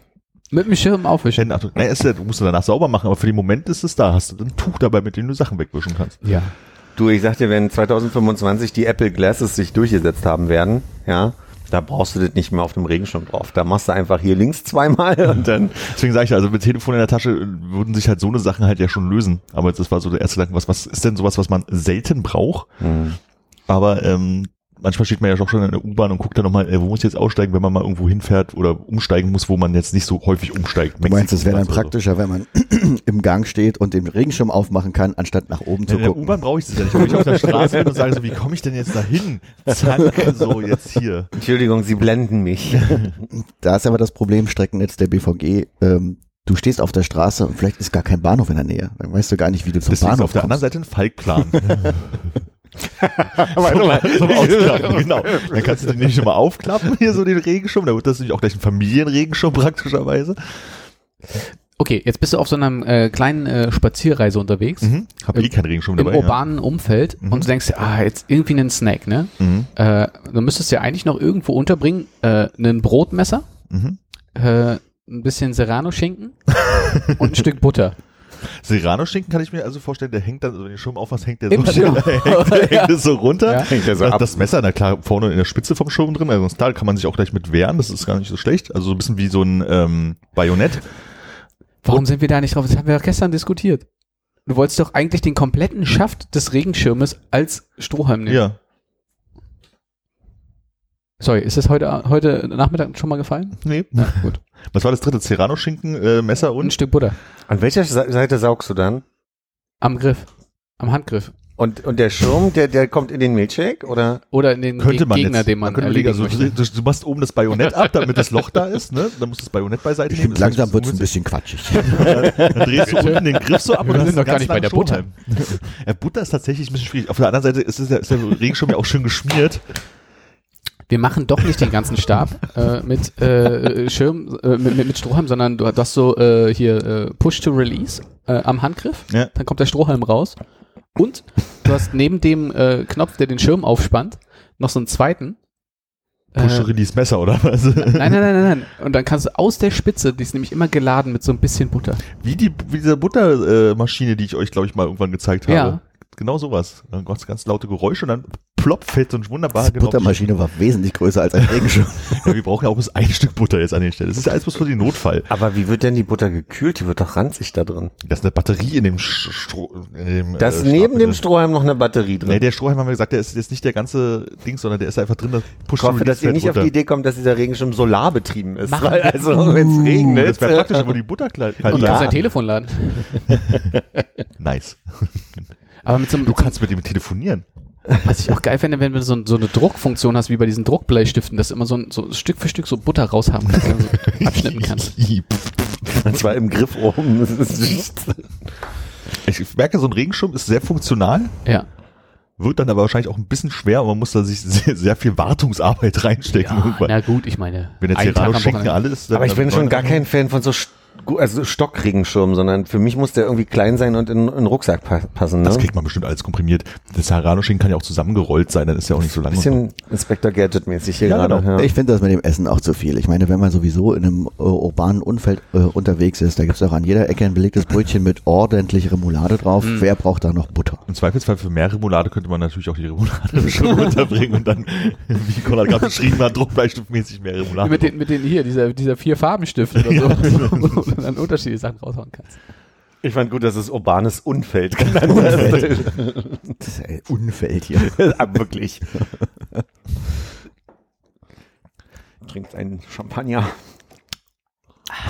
Mit dem Schirm aufwischen. Hände, Achtung, naja, ist ja, du musst es danach sauber machen, aber für den Moment ist es da, hast du ein Tuch dabei, mit dem du Sachen wegwischen kannst. Ja. Du, ich sag dir, wenn 2025 die Apple Glasses sich durchgesetzt haben werden, ja, da brauchst du das nicht mehr auf dem Regenschirm drauf. Da machst du einfach hier links zweimal *laughs* und dann. Deswegen sage ich, also mit Telefon in der Tasche äh, würden sich halt so eine Sachen halt ja schon lösen. Aber das war so der erste Gedanke, was, was ist denn sowas, was man selten braucht? Aber ähm, manchmal steht man ja auch schon in der U-Bahn und guckt dann nochmal, äh, wo muss ich jetzt aussteigen, wenn man mal irgendwo hinfährt oder umsteigen muss, wo man jetzt nicht so häufig umsteigt. Du meinst, es wäre dann Mexiko oder so. praktischer, wenn man *clears throat* im Gang steht und den Regenschirm aufmachen kann, anstatt nach oben In zu der gucken. U-Bahn brauche ich das ja nicht. Wenn ich auf der Straße bin und sage so, wie komme ich denn jetzt dahin? Zack, so jetzt hier. Entschuldigung, Sie blenden mich. *laughs* Da ist aber das Problem, Streckennetz der BVG, ähm, du stehst auf der Straße und vielleicht ist gar kein Bahnhof in der Nähe. Dann weißt du gar nicht, wie du zum Deswegen ist Bahnhof auf der anderen kommst. Seite ein Falkplan. *laughs* *laughs* Warte mal. Zum Ausklappen, *laughs* genau. Dann kannst du den nicht schon mal aufklappen, hier so den Regenschirm. Da wird das nämlich auch gleich ein Familienregenschirm praktischerweise. Okay, jetzt bist du auf so einer äh, kleinen äh, Spazierreise unterwegs. Mhm. Hab eh keinen Regenschirm Im dabei. urbanen Umfeld Mhm. und du denkst, dir, ah, jetzt irgendwie einen Snack, ne? Ja. Mhm. Äh, du müsstest ja eigentlich noch irgendwo unterbringen, äh, einen Brotmesser, Mhm. äh, ein bisschen Serrano-Schinken *laughs* und ein Stück Butter. Serrano-Schinken kann ich mir also vorstellen, der hängt dann, also wenn den Schirm aufmachst, hängt der Im so, *laughs* Schirm. hängt, hängt es so runter. Ja. Hängt der so das, ab. das Messer, na klar, vorne in der Spitze vom Schirm drin, also klar, kann man sich auch gleich mit wehren, das ist gar nicht so schlecht. Also so ein bisschen wie so ein ähm, Bajonett. Warum sind wir da nicht drauf? Das haben wir doch gestern diskutiert. Du wolltest doch eigentlich den kompletten Schaft des Regenschirmes als Strohhalm nehmen. Ja. Sorry, ist das heute, heute Nachmittag schon mal gefallen? Nee. Ja, gut. *laughs* Was war das dritte? Serrano-Schinken, äh, Messer Ein und? Stück Butter. An welcher Se- Seite saugst du dann? Am Griff. Am Handgriff. Und, und der Schirm, der, der kommt in den Milchshake? Oder? Oder in den Könnte man Gegner, jetzt. den man, könnte erledigen also, du, du machst oben das Bajonett ab, damit das Loch da ist, ne? Dann musst du das Bajonett beiseite Ich nehmen. langsam wird es ein bisschen quatschig. *laughs* Dann drehst du unten den Griff so ab Wir und dann sind doch gar nicht bei der Butter. Ja, Butter ist tatsächlich ein bisschen schwierig. Auf der anderen Seite ist, es ja, ist der Regenschirm ja auch schön geschmiert. Wir machen doch nicht den ganzen Stab *laughs* äh, mit äh, Schirm, äh, mit, mit, mit Strohhalm, sondern du, hast so äh, hier äh, Push to Release äh, am Handgriff. Ja. Dann kommt der Strohhalm raus. Und du hast neben dem äh, Knopf, der den Schirm aufspannt, noch so einen zweiten. Push Äh, Release Messer oder was? *laughs* nein, nein, nein, nein, nein. Und dann kannst du aus der Spitze, die ist nämlich immer geladen mit so ein bisschen Butter. Wie die wie diese Buttermaschine, äh, Maschine, die ich euch, glaube ich, mal irgendwann gezeigt habe. Ja. Genau sowas. Dann ganz, ganz laute Geräusche und dann plopp fällt so ein wunderbar Die Buttermaschine war wesentlich größer als ein *laughs* Regenschirm. Ja, wir brauchen ja auch bis ein Stück Butter jetzt an den Stellen. Das ist ja alles bloß für den Notfall. Aber wie wird denn die Butter gekühlt? Die wird doch ranzig da drin. Da ist eine Batterie in dem Sch- Stroh. In dem, Da ist äh, neben dem Strohhalm noch eine Batterie drin. Nee, der Strohhalm haben wir gesagt, der ist jetzt nicht der ganze Ding, sondern der ist einfach drin. Das ich hoffe, dass ihr nicht auf die Idee kommt, dass dieser Regenschirm solarbetrieben ist. Machen Weil wir- also, wenn es regnet. Das wäre praktisch, wo die Butter kalt Und du Ja. kannst dein Telefon laden. *laughs* *laughs* Nice. Aber mit so einem, Du kannst mit ihm telefonieren. Was ich auch geil fände, wenn du so, so eine Druckfunktion hast, wie bei diesen Druckbleistiften, dass du immer so, ein, so Stück für Stück so Butter raushaben kannst, also *laughs* abschnippen kannst. Und zwar im Griff oben. Ich merke, so ein Regenschirm ist sehr funktional, Ja. wird dann aber wahrscheinlich auch ein bisschen schwer und man muss da sich sehr, sehr viel Wartungsarbeit reinstecken. ja irgendwann. na gut, ich meine. Wenn der Serrano-Schinken Wochenende. alles Aber ich bin schon gar kein Fan von so, also Stockregenschirm, sondern für mich muss der irgendwie klein sein und in, in den Rucksack pa passen. Ne? Das kriegt man bestimmt alles komprimiert. Der Serrano-Schinken kann ja auch zusammengerollt sein, dann ist ja auch nicht so lang. bisschen Inspector Gadget-mäßig hier Ja, gerade. genau. Ja. Ich finde das mit dem Essen auch zu viel. Ich meine, wenn man sowieso in einem äh, urbanen Umfeld äh, unterwegs ist, da gibt es auch an jeder Ecke ein belegtes Brötchen mit ordentlich Remoulade drauf. Wer braucht da noch Butter? Im Zweifelsfall für mehr Remoulade könnte man natürlich auch die Remoulade *laughs* schon runterbringen und dann, *laughs* wie Konrad gerade beschrieben hat, druckbleistiftmäßig mehr Remoulade. Mit den, mit den hier, dieser, dieser vier Farbenstift oder *laughs* so, dann unterschiedliche Sachen raushauen kannst. Ich fand gut, dass es urbanes Unfeld *laughs* genannt hast. Das ist ein Unfeld hier. *laughs* Aber wirklich. Trinkt einen Champagner. *sighs*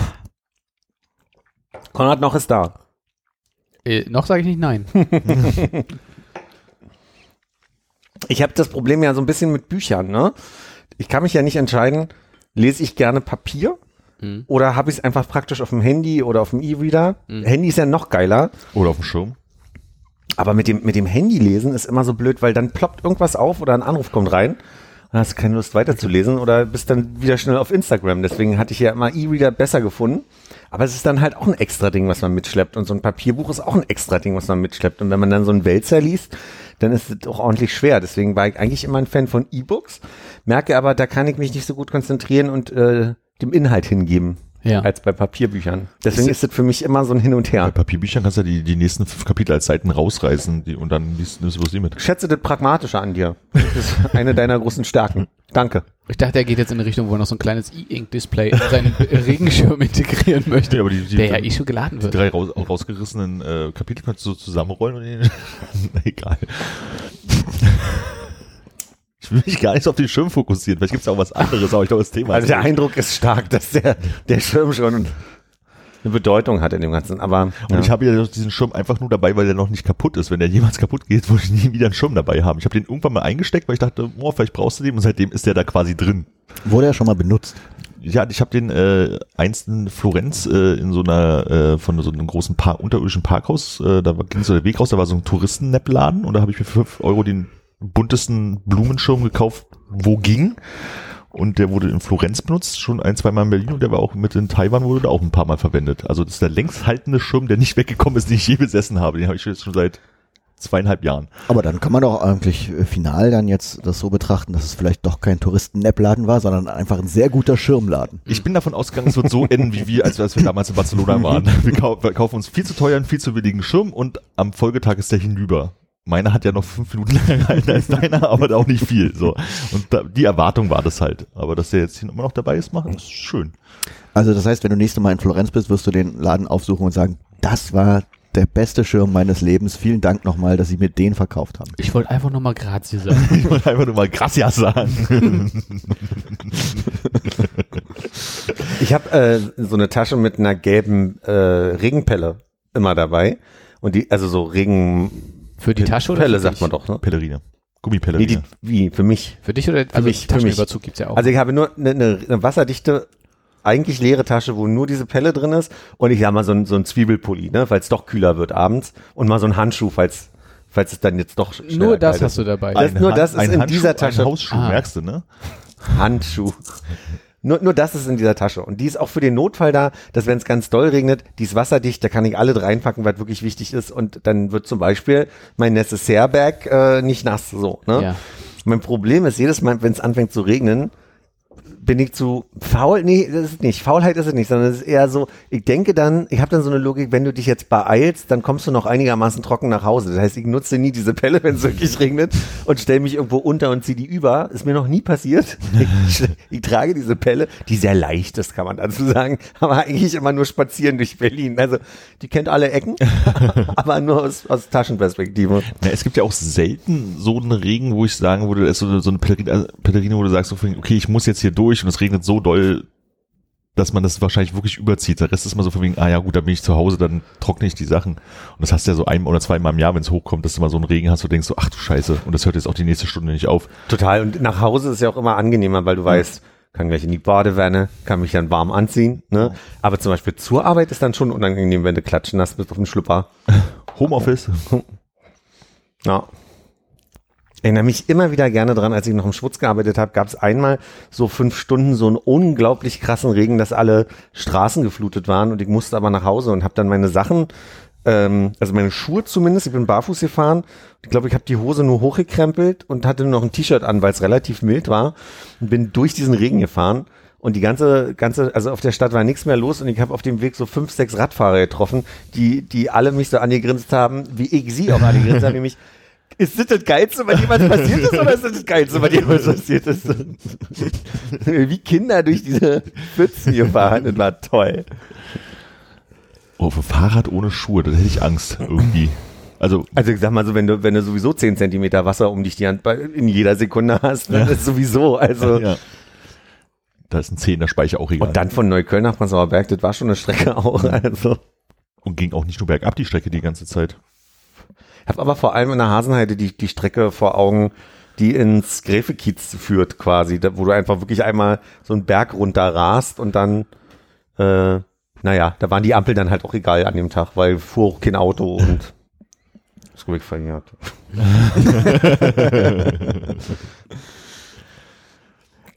Konrad noch ist da. Äh, noch sage ich nicht nein. *laughs* Ich habe das Problem ja so ein bisschen mit Büchern, ne? Ich kann mich ja nicht entscheiden, lese ich gerne Papier Mhm. oder habe ich es einfach praktisch auf dem Handy oder auf dem E-Reader. Handy ist ja noch geiler, Oder auf dem Schirm. aber mit dem, mit dem Handy lesen ist immer so blöd, weil dann ploppt irgendwas auf oder ein Anruf kommt rein und hast keine Lust weiterzulesen oder bist dann wieder schnell auf Instagram. Deswegen hatte ich ja immer E-Reader besser gefunden. Aber es ist dann halt auch ein extra Ding, was man mitschleppt. Und so ein Papierbuch ist auch ein extra Ding, was man mitschleppt. Und wenn man dann so einen Wälzer liest, dann ist es auch ordentlich schwer. Deswegen war ich eigentlich immer ein Fan von E-Books. Merke aber, da kann ich mich nicht so gut konzentrieren und äh, dem Inhalt hingeben. Ja. Als bei Papierbüchern. Deswegen ist es für mich immer so ein Hin und Bei Her. Papierbüchern kannst du die, die nächsten fünf Kapitel als Seiten rausreißen die, und dann liest nimmst du bloß die mit. Ich schätze das Pragmatische an dir. Das ist *laughs* eine deiner großen Stärken. Danke. Ich dachte, er geht jetzt in eine Richtung, wo er noch so ein kleines E-Ink-Display in seinen *laughs* Regenschirm integrieren möchte, Ja, aber die, die, der ja eh schon geladen die wird. drei raus, rausgerissenen äh, Kapitel kannst du so zusammenrollen und *laughs* egal. Ich will mich gar nicht so auf den Schirm fokussieren. Vielleicht gibt es auch was anderes, aber ich glaube, das Thema Also ist der Eindruck ist stark, dass der, der Schirm schon eine Bedeutung hat in dem Ganzen. Aber Und ja. ich habe ja diesen Schirm einfach nur dabei, weil der noch nicht kaputt ist. Wenn der jemals kaputt geht, würde ich nie wieder einen Schirm dabei haben. Ich habe den irgendwann mal eingesteckt, weil ich dachte, oh, vielleicht brauchst du den und seitdem ist der da quasi drin. Wurde ja schon mal benutzt. Ja, ich habe den äh, einst in Florenz äh, in so einer äh, von so einem großen Park, unterirdischen Parkhaus, äh, da ging so der Weg raus, da war so ein Touristen-Nap-Laden und da habe ich für 5 Euro den buntesten Blumenschirm gekauft, wo ging. Und der wurde in Florenz benutzt, schon ein, zwei Mal in Berlin und der war auch mit in Taiwan wurde der auch ein paar Mal verwendet. Also das ist der längst haltende Schirm, der nicht *laughs* weggekommen ist, den ich je besessen habe. Den habe ich jetzt schon seit zweieinhalb Jahren. Aber dann kann man doch eigentlich äh, final dann jetzt das so betrachten, dass es vielleicht doch kein Touristen-Nap-Laden war, sondern einfach ein sehr guter Schirmladen. Ich bin davon ausgegangen, es wird so enden wie wir, als, als wir damals in Barcelona waren. Wir, kau wir kaufen uns viel zu teuren, viel zu billigen Schirm und am Folgetag ist der hinüber. Meiner hat ja noch fünf Minuten länger gehalten als deiner, aber auch nicht viel. So. Und da, die Erwartung war das halt. Aber dass der jetzt hier immer noch dabei ist, machen, ist schön. Also das heißt, wenn du nächstes Mal in Florenz bist, wirst du den Laden aufsuchen und sagen, das war der beste Schirm meines Lebens. Vielen Dank nochmal, dass Sie mir den verkauft haben. Ich wollte einfach nochmal Grazie sagen. *laughs* Ich wollte einfach nur mal Gracias sagen. *laughs* Ich habe äh, so eine Tasche mit einer gelben äh, Regenpelle immer dabei. Und die, also so Regenpelle Für die Tasche oder für sagt man doch, ne? Pellerine. Nee, Gummipellerine. die, wie, für mich. Für dich oder also mich, für mich. Taschenüberzug gibt's ja auch. Also ich habe nur eine, eine, eine wasserdichte, eigentlich leere Tasche, wo nur diese Pelle drin ist. Und ich habe mal so ein, so ein Zwiebelpulli, ne, falls es doch kühler wird abends. Und mal so ein Handschuh, falls, falls es dann jetzt doch Nur das kalt hast du dabei. Das- nur das ist ein in Handschuh, dieser Tasche. Ein Hausschuh, Ah. merkst du, ne? Handschuh. Nur, nur das ist in dieser Tasche. Und die ist auch für den Notfall da, dass wenn es ganz doll regnet, die ist wasserdicht, da kann ich alle reinpacken, was wirklich wichtig ist. Und dann wird zum Beispiel mein Necessaire-Bag äh, nicht nass. So, ne? Ja. Mein Problem ist, jedes Mal, wenn es anfängt zu regnen, bin ich zu faul? Nee, das ist nicht. Faulheit ist es nicht, sondern es ist eher so, ich denke dann, ich habe dann so eine Logik, wenn du dich jetzt beeilst, dann kommst du noch einigermaßen trocken nach Hause. Das heißt, ich nutze nie diese Pelle, wenn es wirklich regnet und stelle mich irgendwo unter und ziehe die über. Ist mir noch nie passiert. Ich, *laughs* ich trage diese Pelle, die sehr leicht ist, kann man dazu sagen, aber eigentlich immer nur spazieren durch Berlin. Also die kennt alle Ecken, *laughs* aber nur aus, aus Taschenperspektive. Na, es gibt ja auch selten so einen Regen, wo ich sagen würde, es ist so, so eine Pellerine, wo du sagst, okay, ich muss jetzt hier durch und es regnet so doll, dass man das wahrscheinlich wirklich überzieht. Der Rest ist mal so von wegen, ah ja gut, dann bin ich zu Hause, dann trockne ich die Sachen. Und das hast du ja so ein oder zweimal im Jahr, wenn es hochkommt, dass du mal so einen Regen hast, wo du denkst so, ach du Scheiße, und das hört jetzt auch die nächste Stunde nicht auf. Total. Und nach Hause ist ja auch immer angenehmer, weil du weißt, kann gleich in die Badewanne, kann mich dann warm anziehen. Ne? Aber zum Beispiel zur Arbeit ist dann schon unangenehm, wenn du klatschen hast mit auf dem Schlüpper. Homeoffice, Ja. Ich erinnere mich immer wieder gerne dran, als ich noch im Schwutz gearbeitet habe, gab es einmal so fünf Stunden so einen unglaublich krassen Regen, dass alle Straßen geflutet waren und ich musste aber nach Hause und habe dann meine Sachen, ähm, also meine Schuhe zumindest, ich bin barfuß gefahren. Ich glaube, ich habe die Hose nur hochgekrempelt und hatte nur noch ein T-Shirt an, weil es relativ mild war und bin durch diesen Regen gefahren. Und die ganze, ganze, also auf der Stadt war nichts mehr los und ich habe auf dem Weg so fünf, sechs Radfahrer getroffen, die, die alle mich so angegrinst haben, wie ich sie auch angegrinst habe, *laughs* nämlich, ist das das Geilste, was jemals passiert ist, oder ist das das Geilste, was jemals passiert ist? Wie Kinder durch diese Pfützen gefahren, das war toll. oh, dem Fahrrad ohne Schuhe, da hätte ich Angst irgendwie. Also, Also ich sag mal so, wenn du, wenn du sowieso 10 Zentimeter Wasser um dich die Hand in jeder Sekunde hast, dann Ja. ist sowieso, also. ja. Da ist ein Zehner Speicher auch egal. Und dann von Neukölln nach Prenzlauer Berg, das war schon eine Strecke auch, also. Und ging auch nicht nur bergab die Strecke die ganze Zeit. Ich habe aber vor allem in der Hasenheide die, die Strecke vor Augen, die ins Gräfekiez führt quasi, da, wo du einfach wirklich einmal so einen Berg runter rast und dann, äh, naja, da waren die Ampeln dann halt auch egal an dem Tag, weil fuhr auch kein Auto und *laughs* ist ruhig verjährt. *laughs*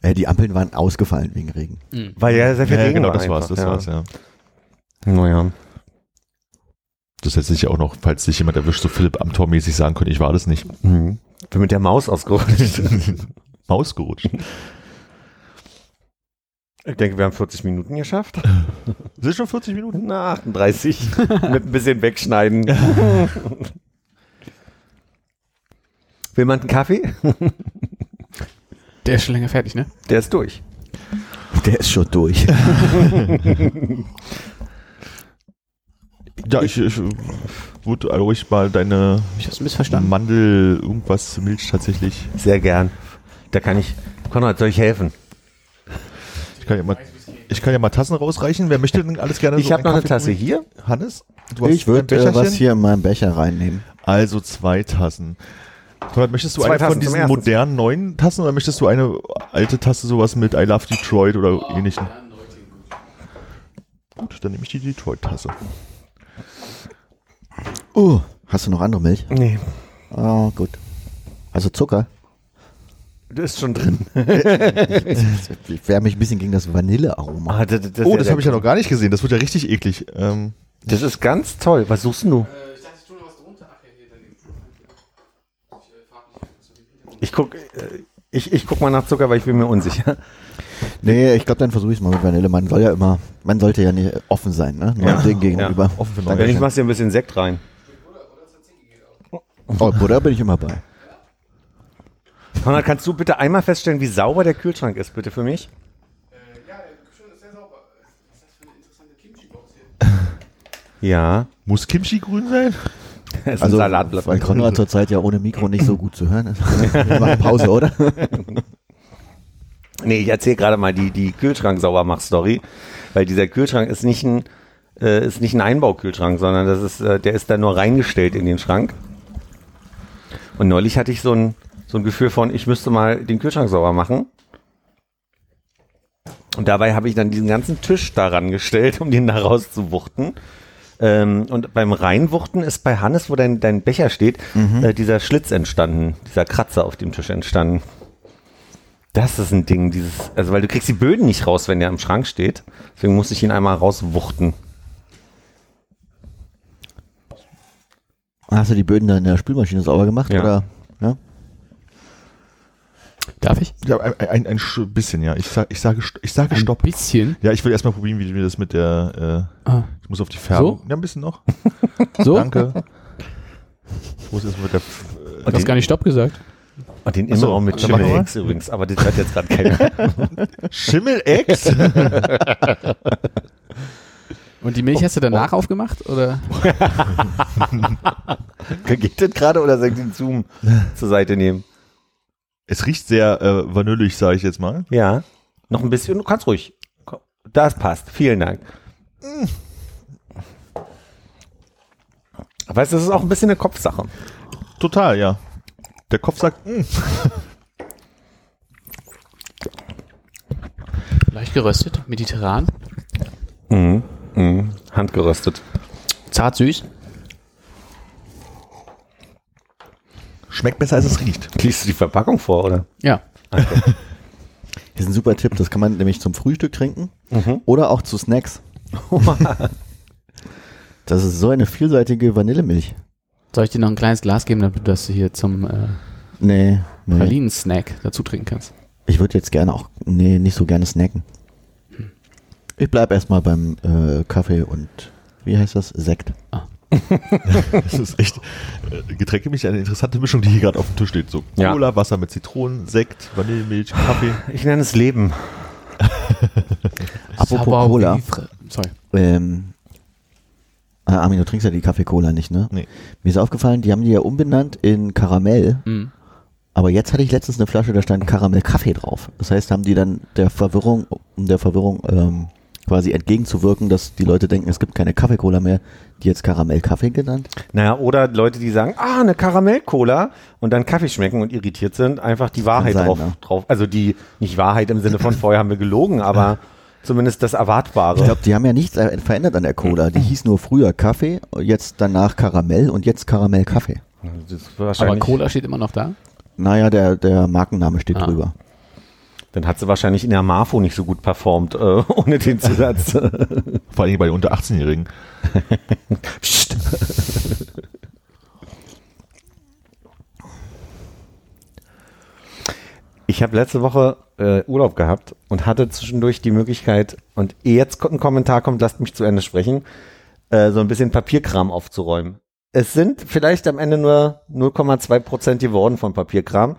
Äh, die Ampeln waren ausgefallen wegen Regen. Weil ja sehr viel Ja, Regen genau, war das war's, das ja. war's, ja. Naja. Das hätte sich ja auch noch, falls sich jemand erwischt, so Philipp Amthor-mäßig sagen können, ich war das nicht. Mhm. Bin mit der Maus ausgerutscht. *laughs* Maus gerutscht. Ich denke, wir haben 40 Minuten geschafft. *laughs* Sind schon 40 Minuten? Na, 38. *laughs* mit ein bisschen wegschneiden. Will man einen Kaffee? Der ist schon länger fertig, ne? Der ist durch. Der ist schon durch. Ja, ich, ich würde ruhig mal deine Ich hab's missverstanden. Mandel, irgendwas, Milch tatsächlich. Sehr gern. Da kann ich. Konrad, soll ich helfen? Ich kann ja mal, ich kann ja mal Tassen rausreichen. Wer möchte denn alles gerne Ich so habe noch eine Kaffee Tasse holen? hier. Hannes? Du hast Ich würde äh, was hier in meinen Becher reinnehmen. Also zwei Tassen. Konrad, möchtest du Zwei eine Tassen von diesen modernen neuen Tassen oder möchtest du eine alte Tasse, sowas mit I Love Detroit oder ähnlichen? Gut, dann nehme ich die Detroit-Tasse. Oh, hast du noch andere Milch? Nee. Oh, gut. Also Zucker. Das ist schon drin. *laughs* Ich wehre mich ein bisschen gegen das Vanillearoma. Ah, das, das, Oh, das habe ich ja noch gar nicht gesehen. Das wird ja richtig eklig. Ähm, Das ist ganz toll. Was suchst denn du? Ich guck, äh, ich, ich guck mal nach Zucker, weil ich bin mir unsicher. Nee, ich glaube, dann versuche ich es mal mit Vanille. Man soll ja immer, man sollte ja nicht offen sein, ne? Nur Ja, dem gegenüber. offen für Dann Wenn ich machst dir ein bisschen Sekt rein. Oh, Butter bin ich immer bei. Konrad, kannst du bitte einmal feststellen, wie sauber der Kühlschrank ist, bitte für mich? *laughs* Ja. Muss Kimchi grün sein? *laughs* Es ist Also, ein Salatblatt. weil Konrad zurzeit ja ohne Mikro nicht so gut zu hören ist. *laughs* Wir machen Pause, oder? Nee, ich erzähle gerade mal die, die Kühlschrank-Saubermach-Story, weil dieser Kühlschrank ist nicht ein, äh, ist nicht ein Einbaukühlschrank, sondern das ist, äh, der ist da nur reingestellt in den Schrank. Und neulich hatte ich so ein, so ein Gefühl von, ich müsste mal den Kühlschrank sauber machen. Und dabei habe ich dann diesen ganzen Tisch daran gestellt, *laughs* um den da rauszuwuchten. Ähm, und beim Reinwuchten ist bei Hannes, wo dein, dein Becher steht, äh, dieser Schlitz entstanden, dieser Kratzer auf dem Tisch entstanden. Das ist ein Ding, dieses, also weil du kriegst die Böden nicht raus, wenn der im Schrank steht. Deswegen muss ich ihn einmal rauswuchten. Hast du die Böden dann in der Spülmaschine sauber gemacht? Ja. Oder? Ja? Darf ich? Ja, ein, ein, ein sch- bisschen, ja. Ich, sag, ich sage, ich sage Ein Stopp. bisschen. Ja, ich will erstmal probieren, wie mir das mit der, äh, Ah. ich muss auf die Färbung. So? Ja, ein bisschen noch. *laughs* So? Danke. Ich muss erstmal mit der, Du hast gar nicht Stopp gesagt. Und den Ach so, mit dann machen Schimmel wir. X übrigens, aber das hört jetzt gerade keiner. *laughs* *laughs* Schimmel-Ex? Und die Milch hast du danach aufgemacht? Oder? *laughs* Geht das gerade oder soll ich den Zoom zur Seite nehmen? es riecht sehr äh, vanillig, sage ich jetzt mal. Ja. Noch ein bisschen, du kannst ruhig. Das passt. Vielen Dank. Weißt du, das ist auch ein bisschen eine Kopfsache. Total, ja. Der Kopf sagt, "Mm." Leicht geröstet, mediterran, Mhm. Mhm. Handgeröstet. zart süß. schmeckt besser, als es riecht. Liest du die Verpackung vor, oder? Ja. Hier *laughs* ist ein super Tipp, das kann man nämlich zum Frühstück trinken Mhm. oder auch zu Snacks. *laughs* Das ist so eine vielseitige Vanillemilch. Soll ich dir noch ein kleines Glas geben, damit du das hier zum äh, Nee, nee. Pralinen-Snack dazu trinken kannst? Ich würde jetzt gerne auch, nee, nicht so gerne snacken. Ich bleib erstmal beim äh, Kaffee und, wie heißt das? Sekt. *laughs* Das ist echt, äh, Getränke mich eine interessante Mischung, die hier gerade auf dem Tisch steht. So Ja. Cola, Wasser mit Zitronen, Sekt, Vanillemilch, Kaffee. Ich nenne es Leben. *laughs* Apropos Cola. Fre- Sorry. Ähm, ah, Armin, du trinkst ja die Kaffee-Cola nicht, ne? Nee. Mir ist aufgefallen, die haben die ja umbenannt in Karamell, Mhm. aber jetzt hatte ich letztens eine Flasche, da stand Karamell-Kaffee drauf. Das heißt, haben die dann der Verwirrung, um der Verwirrung ähm, quasi entgegenzuwirken, dass die Leute denken, es gibt keine Kaffee-Cola mehr, die jetzt Karamell-Kaffee genannt? Naja, oder Leute, die sagen, ah, eine Karamell-Cola und dann Kaffee schmecken und irritiert sind, einfach die Wahrheit sein, drauf, ne? drauf. Also die, nicht Wahrheit im Sinne von *laughs* vorher haben wir gelogen, aber zumindest das Erwartbare. Ich glaube, die haben ja nichts verändert an der Cola. Die hieß nur früher Kaffee, jetzt danach Karamell und jetzt Karamell-Kaffee. Aber Cola steht immer noch da. Naja, der, der Markenname steht Ah. drüber. dann hat sie wahrscheinlich in der Marfo nicht so gut performt, äh, *laughs* ohne den Zusatz. *laughs* Vor allem bei den unter 18-Jährigen. *laughs* Psst. Ich habe letzte Woche äh, Urlaub gehabt und hatte zwischendurch die Möglichkeit, und jetzt ein Kommentar kommt, lasst mich zu Ende sprechen, äh, so ein bisschen Papierkram aufzuräumen. Es sind vielleicht am Ende nur 0,2 Prozent geworden von Papierkram.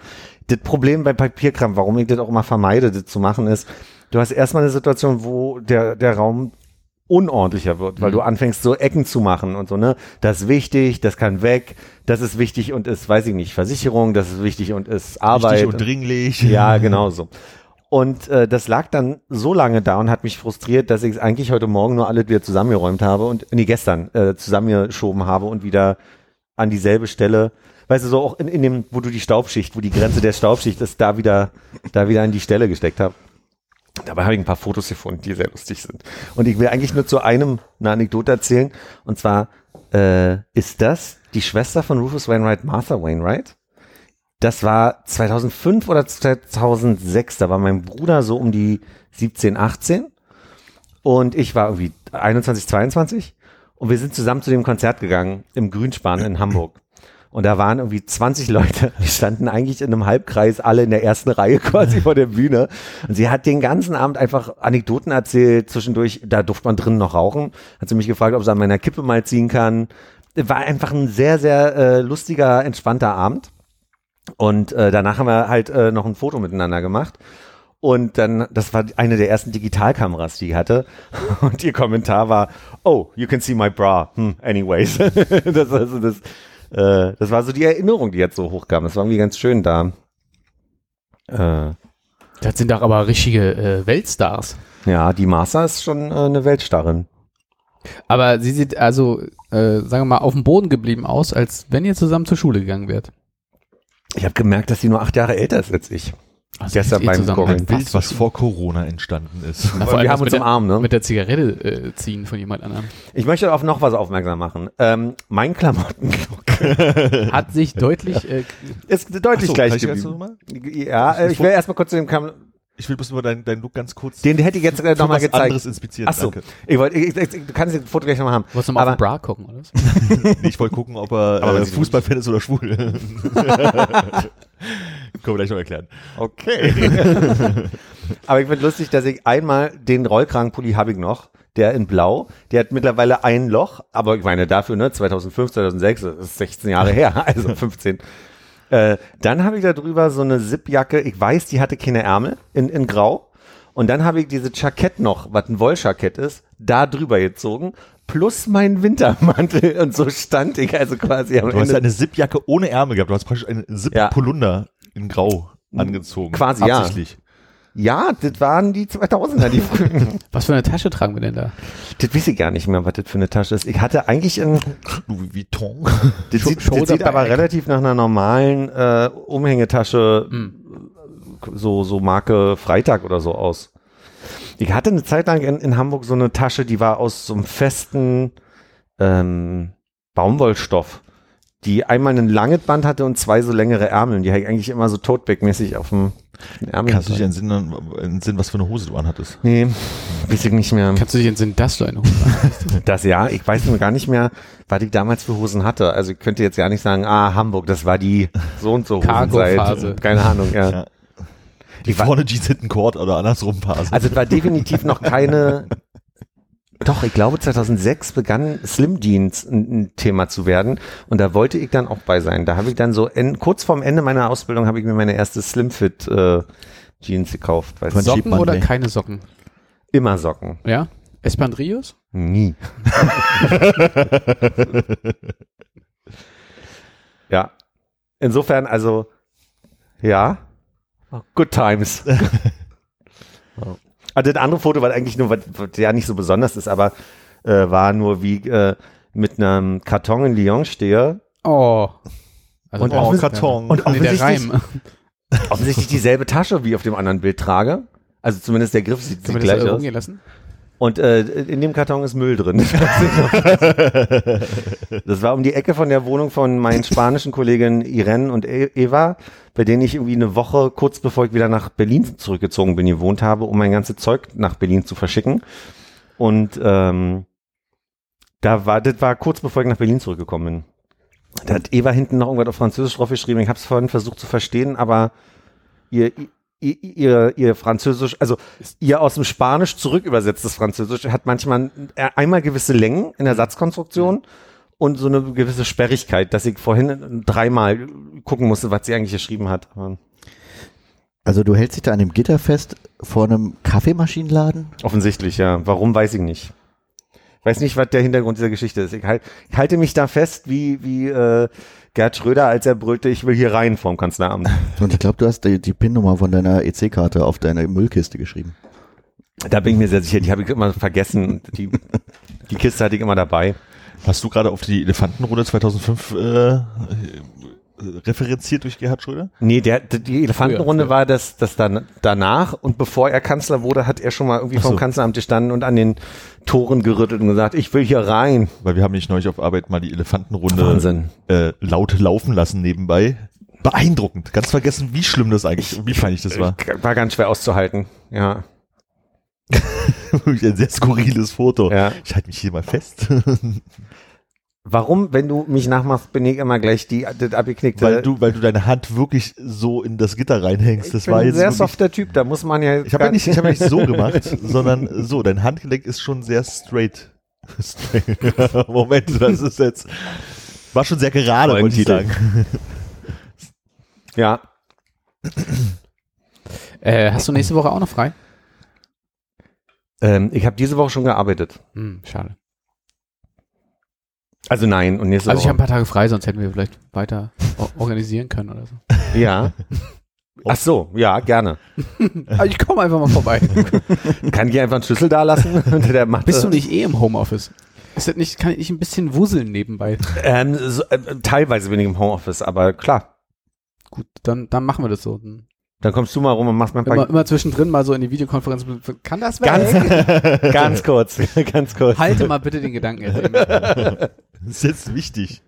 Das Problem bei Papierkram, warum ich das auch immer vermeide, das zu machen, ist, du hast erstmal eine Situation, wo der, der Raum unordentlicher wird, weil du anfängst so Ecken zu machen und so, ne? Das ist wichtig, das kann weg, das ist wichtig und ist, weiß ich nicht, Versicherung, das ist wichtig und ist Arbeit. Wichtig und dringlich. Ja, *laughs* genau so. Und äh, das lag dann so lange da und hat mich frustriert, dass ich es eigentlich heute Morgen nur alles wieder zusammengeräumt habe und, nee, gestern äh, zusammengeschoben habe und wieder an dieselbe Stelle, weißt du, so auch in, in dem, wo du die Staubschicht, wo die Grenze der Staubschicht ist, da wieder, da wieder an die Stelle gesteckt habe. Dabei habe ich ein paar Fotos gefunden, die sehr lustig sind. Und ich will eigentlich nur zu einem eine Anekdote erzählen. Und zwar äh, ist das die Schwester von Rufus Wainwright, Martha Wainwright. Das war 2005 oder 2006. Da war mein Bruder so um die 17, 18. Und ich war irgendwie 21, 22. Und wir sind zusammen zu dem Konzert gegangen im Grünspan in Hamburg. Und da waren irgendwie 20 Leute. Wir *laughs* standen eigentlich in einem Halbkreis, alle in der ersten Reihe *laughs* quasi vor der Bühne. Und sie hat den ganzen Abend einfach Anekdoten erzählt. Zwischendurch, da durfte man drinnen noch rauchen. Hat sie mich gefragt, ob sie an meiner Kippe mal ziehen kann. War einfach ein sehr, sehr äh, lustiger, entspannter Abend. Und äh, danach haben wir halt äh, noch ein Foto miteinander gemacht. Und dann, das war eine der ersten Digitalkameras, die ich hatte. *laughs* Und ihr Kommentar war, oh, you can see my bra. Hm, anyways. das, also das, äh, das war so die Erinnerung, die jetzt so hochkam. Das war irgendwie ganz schön da. Äh, Das sind doch aber richtige äh, Weltstars. ja, die Martha ist schon äh, eine Weltstarrin. Aber sie sieht also, äh, sagen wir mal, auf dem Boden geblieben aus, als wenn ihr zusammen zur Schule gegangen wärt. Ich habe gemerkt, dass sie nur acht Jahre älter ist als ich. Also Gestern eh beim fast was so- vor Corona entstanden ist. Na, vor allem wir haben uns mit im der- Arm, ne? Mit der Zigarette äh, ziehen von jemand anderem. Ich möchte auf noch was aufmerksam machen. Ähm, mein Klamottenlook *laughs* Hat sich deutlich, äh, ist deutlich so, gleich ich geblieben. mal? Ja, äh, ich will erstmal kurz zu dem Kam Ich will bloß nur deinen dein Look ganz kurz den hätte ich jetzt äh, für nochmal was gezeigt. anderes inspizieren. Ach so, danke. ich wollte, ich, ich, du kannst das Foto gleich nochmal haben. wolltest du mal auf den Bra gucken, oder? was? *laughs* Nee, ich wollte gucken, ob er Aber äh, Fußballfan ist oder schwul. *laughs* Können wir gleich noch erklären. Okay. *laughs* Aber ich finde lustig, dass ich einmal den Rollkragenpulli habe ich noch, der in Blau, der hat mittlerweile ein Loch, aber ich meine dafür, ne, 2005, 2006, das ist 16 Jahre her, *laughs* also 15. Äh, dann habe ich da drüber so eine Zipjacke, ich weiß, die hatte keine Ärmel, in, in Grau. Und dann habe ich diese Jackett noch, was ein Wolljackett ist, da drüber gezogen, plus mein Wintermantel. Und so stand ich also quasi am Du hast Ende. eine Zipjacke ohne Ärmel gehabt. Du hast praktisch einen Ja. Zip-Polunder in Grau angezogen. Quasi, ja. Absichtlich. Ja, das waren die 2000er, die frühen. *laughs* Was für eine Tasche tragen wir denn da? Das weiß ich gar nicht mehr, was das für eine Tasche ist. Ich hatte eigentlich ein, Louis Vuitton. *laughs* das Scho- sieht, das sieht aber relativ nach einer normalen äh, Umhängetasche, Hm. so, so Marke Freitag oder so aus. Ich hatte eine Zeit lang in, in Hamburg so eine Tasche, die war aus so einem festen ähm, Baumwollstoff, die einmal ein langes Band hatte und zwei so längere Ärmel. Die habe ich eigentlich immer so totback-mäßig auf dem Ärmel. Kannst du dich entsinnen, entsinnen, was für eine Hose du anhattest? Nee, weiß ich nicht mehr. Kannst du dich entsinnen, dass du eine Hose hast? *laughs* Das ja, ich weiß nur gar nicht mehr, was ich damals für Hosen hatte. Also ich könnte jetzt gar nicht sagen, ah, Hamburg, das war die so und so Hosenzeit. Cargo-Phase. Keine Ahnung, ja. Ja. Die war- vorne Jeans hinten Cord oder andersrum Phase. Also es war definitiv noch keine. *laughs* Doch, ich glaube 2006 begann Slim Jeans ein, ein Thema zu werden und da wollte ich dann auch bei sein. Da habe ich dann so en, kurz vorm Ende meiner Ausbildung habe ich mir meine erste Slim Fit äh, Jeans gekauft. So, Socken oder Monday. keine Socken? immer Socken. Ja? Espandrillos? Nie. *laughs* ja. Insofern, also, ja. Good times. *laughs* also das andere Foto war eigentlich nur, was, was ja nicht so besonders ist, aber äh, war nur wie äh, mit einem Karton in Lyon stehe. Oh. Also Und oh, Karton. Und offensichtlich, Reim. offensichtlich dieselbe Tasche wie auf dem anderen Bild trage. Also zumindest der Griff sieht, sieht gleich aus. lassen? Und äh, in dem Karton ist Müll drin. *laughs* das war um die Ecke von der Wohnung von meinen spanischen Kolleginnen Irene und E- Eva, bei denen ich irgendwie eine Woche kurz bevor ich wieder nach Berlin zurückgezogen bin, gewohnt habe, um mein ganzes Zeug nach Berlin zu verschicken. Und ähm, da war, das war kurz bevor ich nach Berlin zurückgekommen bin. Da hat Eva hinten noch irgendwas auf Französisch draufgeschrieben. Ich habe es vorhin versucht zu verstehen, aber ihr, ihr, ihr, ihr Französisch, also ihr aus dem Spanisch zurück übersetztes Französisch hat manchmal einmal gewisse Längen in der Satzkonstruktion und so eine gewisse Sperrigkeit, dass ich vorhin dreimal gucken musste, was sie eigentlich geschrieben hat. Also du hältst dich da an dem Gitter fest vor einem Kaffeemaschinenladen? Offensichtlich, ja. Warum, weiß ich nicht. Ich weiß nicht, was der Hintergrund dieser Geschichte ist. Ich, halt, ich halte mich da fest, wie, wie äh, Gerd Schröder, als er brüllte, ich will hier rein vorm Kanzleramt. *laughs* Und ich glaube, du hast die, die PIN-Nummer von deiner EC-Karte auf deine Müllkiste geschrieben. Da bin ich mir sehr sicher, die habe ich immer vergessen. Die, die Kiste hatte ich immer dabei. Hast du gerade auf die Elefantenrunde 2005 äh, referenziert durch Gerhard Schröder? Nee, der, die Elefantenrunde Früher, war das, das dann danach und bevor er Kanzler wurde, hat er schon mal irgendwie Ach vom so. Kanzleramt gestanden und an den Toren gerüttelt und gesagt, ich will hier rein. Weil wir haben nicht neulich auf Arbeit mal die Elefantenrunde Wahnsinn. äh, laut laufen lassen nebenbei. Beeindruckend. Ganz vergessen, wie schlimm das eigentlich, wie peinlich das war. War ganz schwer auszuhalten. Ja. *laughs* Wirklich ein sehr skurriles Foto. ja. Ich halte mich hier mal fest. *laughs* Warum, wenn du mich nachmachst, bin ich immer gleich die, das abgeknickte. weil du, weil du deine Hand wirklich so in das Gitter reinhängst. Das ich bin war ein jetzt sehr wirklich, softer Typ, da muss man ja. Ich habe ja nicht, ich habe ja nicht so gemacht, *laughs* sondern so. Dein Handgelenk ist schon sehr straight. *laughs* straight. *laughs* Moment, das ist jetzt war schon sehr gerade, wollte ich sagen. Ja. Äh, hast du nächste Woche auch noch frei? Ähm, ich habe diese Woche schon gearbeitet. Hm, schade. Also nein, und nächste Also ich habe ein paar Tage frei, sonst hätten wir vielleicht weiter organisieren können oder so. *laughs* ja. Ach so, ja, gerne. Aber *laughs* ich komme einfach mal vorbei. *laughs* Kann ich einfach einen Schlüssel da lassen? Der macht, Bist du nicht eh im Homeoffice? Ist das nicht, kann ich nicht ein bisschen wuseln nebenbei? Ähm, so, äh, teilweise bin ich im Homeoffice, aber klar. Gut, dann, dann machen wir das so. Dann Dann kommst du mal rum und machst mal ein Immer, paar. immer zwischendrin mal so in die Videokonferenz. Kann das weg? Ganz, *laughs* ganz kurz, *laughs* ganz kurz. Halte mal bitte den Gedanken. Das ist jetzt wichtig.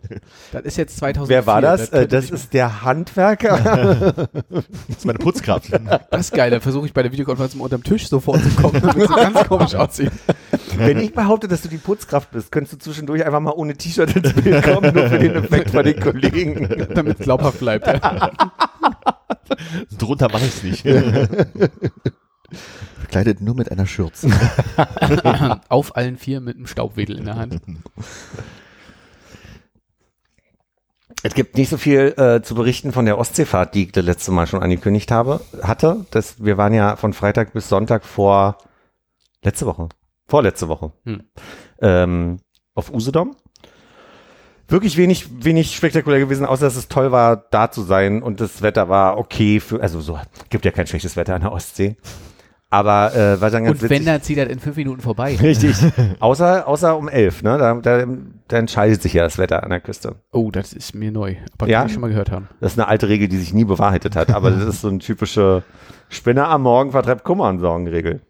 Das ist jetzt 2004. Wer war das? Das nicht- ist der Handwerker. *laughs* Das ist meine Putzkraft. das ist geil. Da versuche ich bei der Videokonferenz mal unterm Tisch sofort zu kommen. Das wird so ganz komisch aussehen. Wenn ich behaupte, dass du die Putzkraft bist, könntest du zwischendurch einfach mal ohne T-Shirt ins Bild kommen, nur für den Effekt bei den Kollegen. Damit es glaubhaft bleibt. *laughs* Drunter mache ich es nicht. *laughs* Bekleidet nur mit einer Schürze. *laughs* Auf allen vier mit einem Staubwedel in der Hand. Es gibt nicht so viel äh, zu berichten von der Ostseefahrt, die ich das letzte Mal schon angekündigt habe, hatte. Das, wir waren ja von Freitag bis Sonntag vor letzte Woche, vorletzte Woche, Hm. ähm, auf Usedom. Wirklich wenig, wenig spektakulär gewesen, außer dass es toll war, da zu sein und das Wetter war okay für, also so, gibt ja kein schlechtes Wetter an der Ostsee. Aber äh, war dann ganz Und wenn, witzig. dann zieht das in fünf Minuten vorbei. *laughs* Richtig. außer, außer um elf, ne? Da, da, da entscheidet sich ja das Wetter an der Küste. Oh, das ist mir neu. Aber Ja? kann ich schon mal gehört haben. Das ist eine alte Regel, die sich nie bewahrheitet hat, aber das ist so eine typische Spinner am Morgen vertreibt Kummer und Sorgen Regel.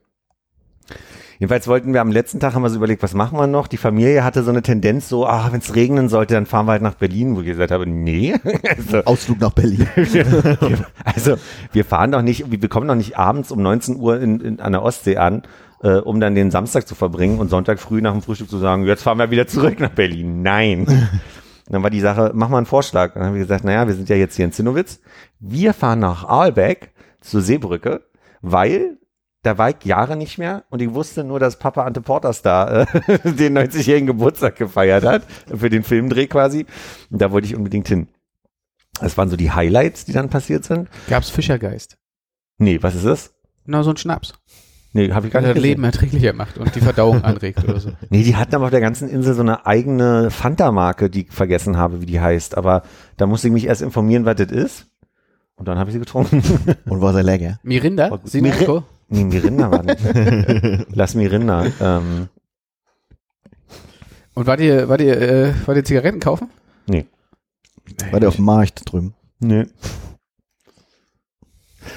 Jedenfalls wollten wir am letzten Tag haben wir so überlegt, was machen wir noch? Die Familie hatte so eine Tendenz so, ach, wenn es regnen sollte, dann fahren wir halt nach Berlin, wo ich gesagt habe, nee. *laughs* also, Ausflug nach Berlin. *laughs* also wir fahren doch nicht, wir kommen doch nicht abends um 19 Uhr in, in, an der Ostsee an, äh, um dann den Samstag zu verbringen und Sonntag früh nach dem Frühstück zu sagen, jetzt fahren wir wieder zurück nach Berlin. Nein. *laughs* dann war die Sache, mach mal einen Vorschlag. Dann haben wir gesagt, naja, wir sind ja jetzt hier in Zinnowitz. Wir fahren nach Aalbeck zur Seebrücke, weil da war ich Jahre nicht mehr und ich wusste nur, dass Papa Ante Portas da äh, *laughs* den 90-jährigen Geburtstag gefeiert hat, für den Filmdreh quasi. Und da wollte ich unbedingt hin. Das waren so die Highlights, die dann passiert sind. Gab's Fischergeist? Nee, was ist das? Na, so ein Schnaps. Nee, habe ich gar nicht das gesehen. Leben erträglicher macht und die Verdauung anregt oder so. *laughs* Nee, die hatten aber auf der ganzen Insel so eine eigene Fanta-Marke, die ich vergessen habe, wie die heißt. Aber da musste ich mich erst informieren, was das ist. Und dann habe ich sie getrunken. Und war sehr lecker. Mirinda? Sinako? Nee, Mirinda war nicht. *laughs* Lass Mirinda. Ähm, Und wart ihr, wart ihr, äh, wart ihr Zigaretten kaufen? nee. War der auf dem Markt drüben. Nee.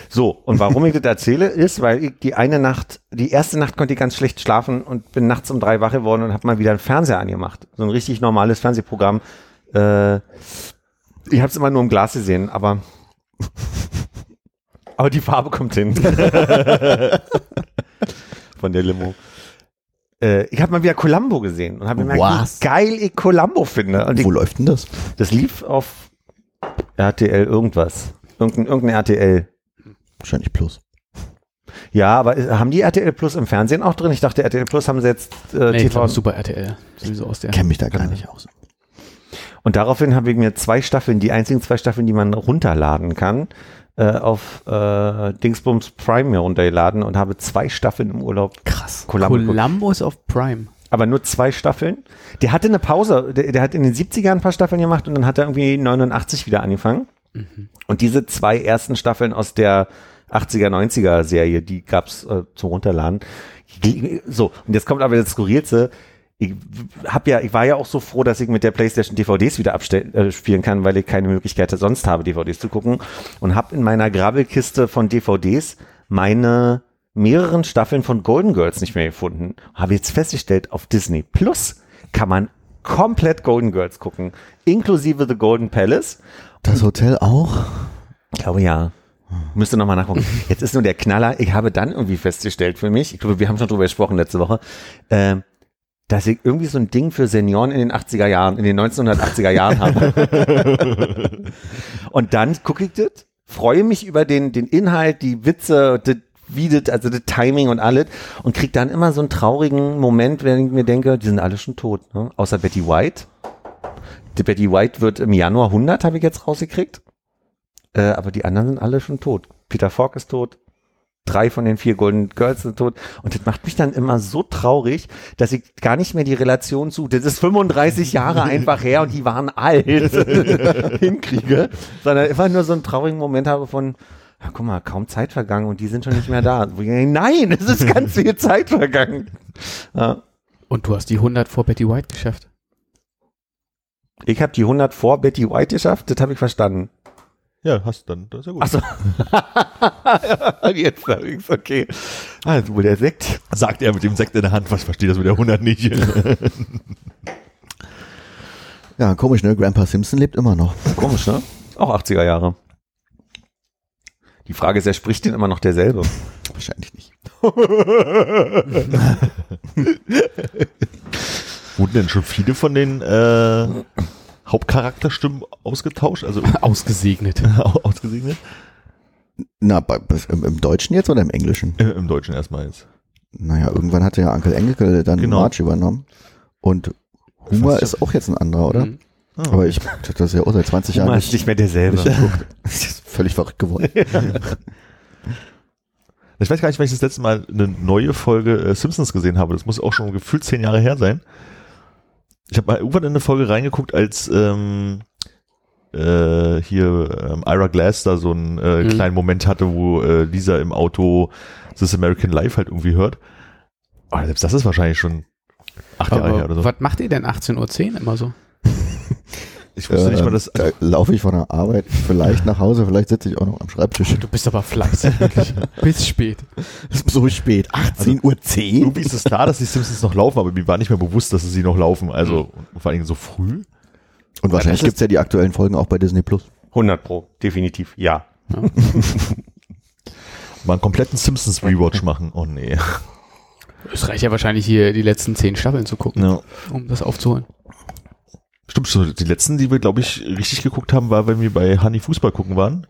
So, und warum ich das erzähle, ist, weil ich die eine Nacht, die erste Nacht konnte ich ganz schlecht schlafen und bin nachts um drei wach geworden und habe mal wieder einen Fernseher angemacht. So ein richtig normales Fernsehprogramm. Äh, ich habe es immer nur im Glas gesehen, aber aber die Farbe kommt hin. *laughs* Von der Limo. Äh, ich habe mal wieder Columbo gesehen und habe gemerkt, Was? wie geil ich Columbo finde. Und ich, Wo läuft denn das? das lief auf RTL irgendwas. Irgendein, irgendein RTL. Wahrscheinlich Plus. Ja, aber ist- haben die RTL Plus im Fernsehen auch drin? Ich dachte, RTL Plus haben sie jetzt äh, Nee, ich TV. Super RTL. Sowieso aus der. Kenn mich da gar nicht aus. Und daraufhin habe ich mir zwei Staffeln, die einzigen zwei Staffeln, die man runterladen kann, äh, auf äh, Dingsbums Prime mir runtergeladen und habe zwei Staffeln im Urlaub. Krass. Columbo geguckt. Columbo ist auf Prime. Aber nur zwei Staffeln. Der hatte eine Pause. Der, der hat in den 70ern ein paar Staffeln gemacht und dann hat er irgendwie 89 wieder angefangen. Und diese zwei ersten Staffeln aus der 80er, 90er Serie, die gab's äh, zum Runterladen. So, und jetzt kommt aber das Skurrilste. Ich hab ja, ich war ja auch so froh, dass ich mit der PlayStation DVDs wieder abstellen, äh, spielen kann, weil ich keine Möglichkeit sonst habe, DVDs zu gucken. Und habe in meiner Grabbelkiste von DVDs meine mehreren Staffeln von Golden Girls nicht mehr gefunden. Habe jetzt festgestellt, auf Disney Plus kann man komplett Golden Girls gucken, inklusive The Golden Palace. Das Hotel auch? Ich glaube ja. Müsste nochmal nachgucken. *laughs* Jetzt ist nur der Knaller. Ich habe dann irgendwie festgestellt für mich, ich glaube, wir haben schon drüber gesprochen letzte Woche, ähm, dass ich irgendwie so ein Ding für Senioren in den 80er Jahren, in den 1980er Jahren habe. *laughs* Und dann gucke ich das, freue mich über den, den Inhalt, die Witze, das, wie das, also das Timing und alles und krieg dann immer so einen traurigen Moment, wenn ich mir denke, die sind alle schon tot, ne? außer Betty White. Die Betty White wird im Januar 100, habe ich jetzt rausgekriegt. Äh, aber die anderen sind alle schon tot. Peter Falk ist tot. Drei von den vier Golden Girls sind tot. Und das macht mich dann immer so traurig, dass ich gar nicht mehr die Relation zu, das ist 35 Jahre *laughs* einfach her und die waren alt, *laughs* hinkriege, sondern immer nur so einen traurigen Moment habe von, ja, guck mal, kaum Zeit vergangen und die sind schon nicht mehr da. Nein, es ist ganz viel Zeit vergangen. Ja. Und du hast die 100 vor Betty White geschafft. Ich habe die 100 vor Betty White geschafft, das habe ich verstanden. Ja, hast dann, das ist ja gut. Ach so. *laughs* Jetzt habe okay. Ah, ist wohl der Sekt. Sagt er mit dem Sekt in der Hand, was versteht das mit der 100 nicht? Ja, komisch, ne? Grandpa Simpson lebt immer noch. Komisch, ne? Auch 80er Jahre. Die Frage ist, er spricht denn immer noch derselbe? Wahrscheinlich nicht. *laughs* Wurden denn schon viele von den äh, Hauptcharakterstimmen ausgetauscht? Also *laughs* Ausgesegnet. *laughs* ausgesegnet? Na, bei, im, im Deutschen jetzt oder im Englischen? Äh, Im Deutschen erstmal jetzt. Naja, irgendwann hatte ja Uncle Engelke dann Genau. March übernommen. Und Humor Fast- ist auch jetzt ein anderer, oder? Mhm. Aber ich hab das ja auch seit 20 Jahren ist nicht mehr derselbe. nicht geguckt. *laughs* Das ist völlig verrückt geworden. Ich weiß gar nicht, wann ich das letzte Mal eine neue Folge äh, Simpsons gesehen habe. Das muss auch schon gefühlt zehn Jahre her sein. Ich habe mal irgendwann in eine Folge reingeguckt, als ähm, äh, hier ähm, Ira Glass da so einen äh, Mhm. kleinen Moment hatte, wo äh, Lisa im Auto This American Life halt irgendwie hört. Aber selbst das ist wahrscheinlich schon acht Jahre her oder so. was macht ihr denn 18.10 Uhr immer so? Ich wusste nicht mal, dass. da laufe ich von der Arbeit vielleicht nach Hause, vielleicht sitze ich auch noch am Schreibtisch. Du bist aber fleißig, wirklich. *laughs* Bis spät. Es so spät, 18.10 Uhr. irgendwie ist es klar, dass die Simpsons noch laufen, aber mir war nicht mehr bewusst, dass sie noch laufen. Also und vor allen Dingen so früh. Und wahrscheinlich ist- gibt's ja die aktuellen Folgen auch bei Disney Plus. 100 pro, definitiv, ja. *laughs* Mal einen kompletten Simpsons Rewatch machen. Oh nee. Es reicht ja wahrscheinlich hier die letzten zehn Staffeln zu gucken, Ja. um das aufzuholen. Stimmt, so die letzten, die wir, glaube ich, richtig geguckt haben, war, wenn wir bei Honey Fußball gucken waren.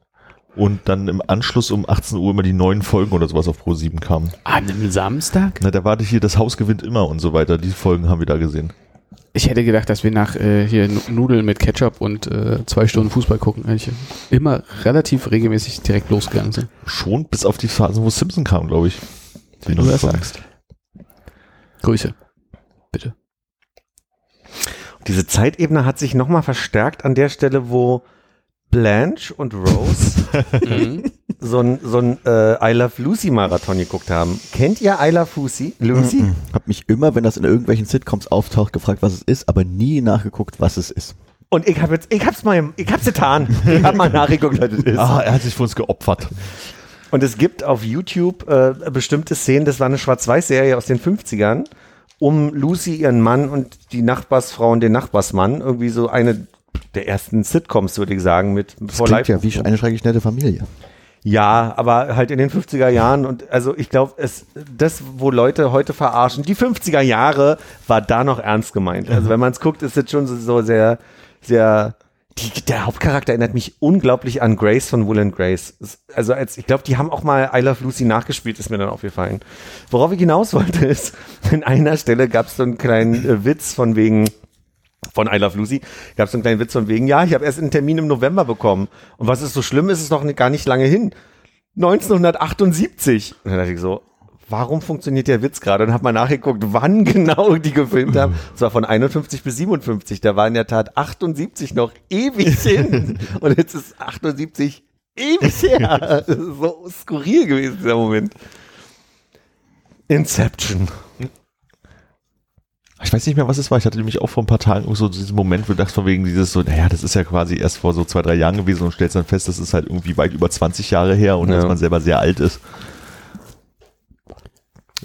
Und dann im Anschluss um 18 Uhr immer die neuen Folgen oder sowas auf Pro 7 kamen. An einem Samstag? Na, da war hier das Haus gewinnt immer und so weiter. Die Folgen haben wir da gesehen. Ich hätte gedacht, dass wir nach äh, hier Nu- Nudeln mit Ketchup und äh, zwei Stunden Fußball gucken, eigentlich immer relativ regelmäßig direkt losgegangen sind. Schon bis auf die Phasen, wo Simpson kam, glaube ich. Wenn du das sagst. Grüße. Diese Zeitebene hat sich nochmal verstärkt an der Stelle, wo Blanche und Rose Mhm. so ein, so ein äh, I Love Lucy Marathon geguckt haben. Kennt ihr I Love Lucy? Lucy? Hab mich immer, wenn das in irgendwelchen Sitcoms auftaucht, gefragt, was es ist, aber nie nachgeguckt, was es ist. Und ich habe jetzt, ich hab's mal, ich hab's getan. Ich hab mal nachgeguckt, was das ist. Ah, er hat sich für uns geopfert. Und es gibt auf YouTube äh, bestimmte Szenen, das war eine Schwarz-Weiß-Serie aus den 50ern, um Lucy, ihren Mann und die Nachbarsfrau und den Nachbarsmann, irgendwie so eine der ersten Sitcoms, würde ich sagen, mit Das vor klingt ja wie eine schrecklich nette Familie. Ja, aber halt in den 50er Jahren und also ich glaube, es das, wo Leute heute verarschen, die 50er Jahre war da noch ernst gemeint. Also wenn man es guckt, ist es schon so, so sehr, sehr. Die, der Hauptcharakter erinnert mich unglaublich an Grace von Will and Grace. Also als ich glaube, die haben auch mal I Love Lucy nachgespielt, ist mir dann aufgefallen. Worauf ich hinaus wollte ist, an einer Stelle gab es so einen kleinen äh, Witz von wegen von I Love Lucy gab es so einen kleinen Witz von wegen, ja, ich habe erst einen Termin im November bekommen. Und was ist so schlimm, ist es noch gar nicht lange hin. 1978. Und dann dachte ich so, warum funktioniert der Witz gerade? Und habe mal nachgeguckt, wann *laughs* genau die gefilmt haben. Es war von 51 bis 57. Da war in der Tat 78 noch ewig *laughs* hin. Und jetzt ist 78 ewig her. So skurril gewesen, dieser Moment. Inception. Ich weiß nicht mehr, was es war. Ich hatte nämlich auch vor ein paar Tagen so diesen Moment, wo ich dachte von wegen dieses so, naja, das ist ja quasi erst vor so zwei, drei Jahren gewesen und stellst dann fest, das ist halt irgendwie weit über 20 Jahre her und Ja. dass man selber sehr alt ist.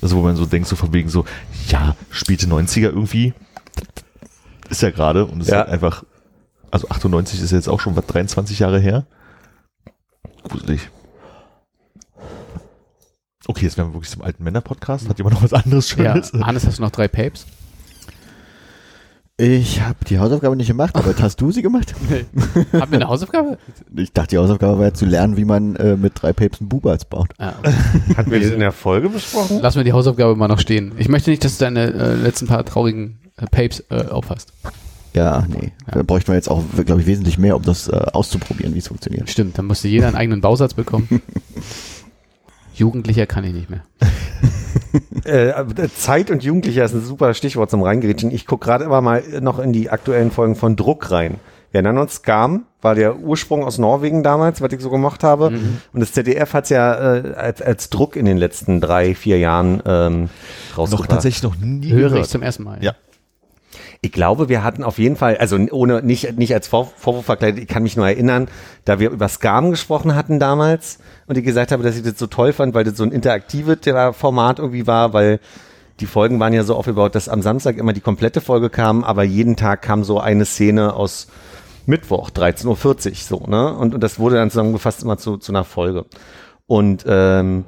Also wo man so denkt, so von wegen so, ja, späte 90er irgendwie. Ist ja gerade und es Ja. ist halt einfach, also 98 ist jetzt auch schon was 23 Jahre her. Gruselig. Okay, jetzt werden wir wirklich zum alten Männer-Podcast. Hat jemand noch was anderes Ja, Schönes? Hannes, hast du noch drei Papes? Ich habe die Hausaufgabe nicht gemacht, aber hast du sie gemacht? *laughs* Nee. Haben wir eine Hausaufgabe? Ich dachte, die Hausaufgabe wäre zu lernen, wie man äh, mit drei Päpsten Bubals baut. Ah, okay. *laughs* Hatten wir das in der Folge besprochen? Lass mir die Hausaufgabe mal noch stehen. Ich möchte nicht, dass du deine äh, letzten paar traurigen äh, Papes äh, aufhast. Ja, nee. Da bräuchte man jetzt auch, glaube ich, wesentlich mehr, um das äh, auszuprobieren, wie es funktioniert. Stimmt, dann musste jeder einen eigenen Bausatz bekommen. *laughs* Jugendlicher kann ich nicht mehr. Äh, Zeit und Jugendlicher ist ein super Stichwort zum Reingerätschen. Ich gucke gerade immer mal noch in die aktuellen Folgen von Druck rein. Wir erinnern uns, Gam war der Ursprung aus Norwegen damals, was ich so gemacht habe. Und das ZDF hat es ja äh, als, als Druck in den letzten drei, vier Jahren ähm, Noch rausgebracht. tatsächlich noch nie Höre ich gehört. zum ersten Mal. Ja. Ich glaube, wir hatten auf jeden Fall, also ohne nicht, nicht als Vor Vorwurf verkleidet, ich kann mich nur erinnern, da wir über Scam gesprochen hatten damals und ich gesagt habe, dass ich das so toll fand, weil das so ein interaktives Format irgendwie war, weil die Folgen waren ja so aufgebaut, dass am Samstag immer die komplette Folge kam, aber jeden Tag kam so eine Szene aus Mittwoch, 13.40 Uhr, so, ne? Und, und das wurde dann zusammengefasst immer zu, zu einer Folge. Und ähm,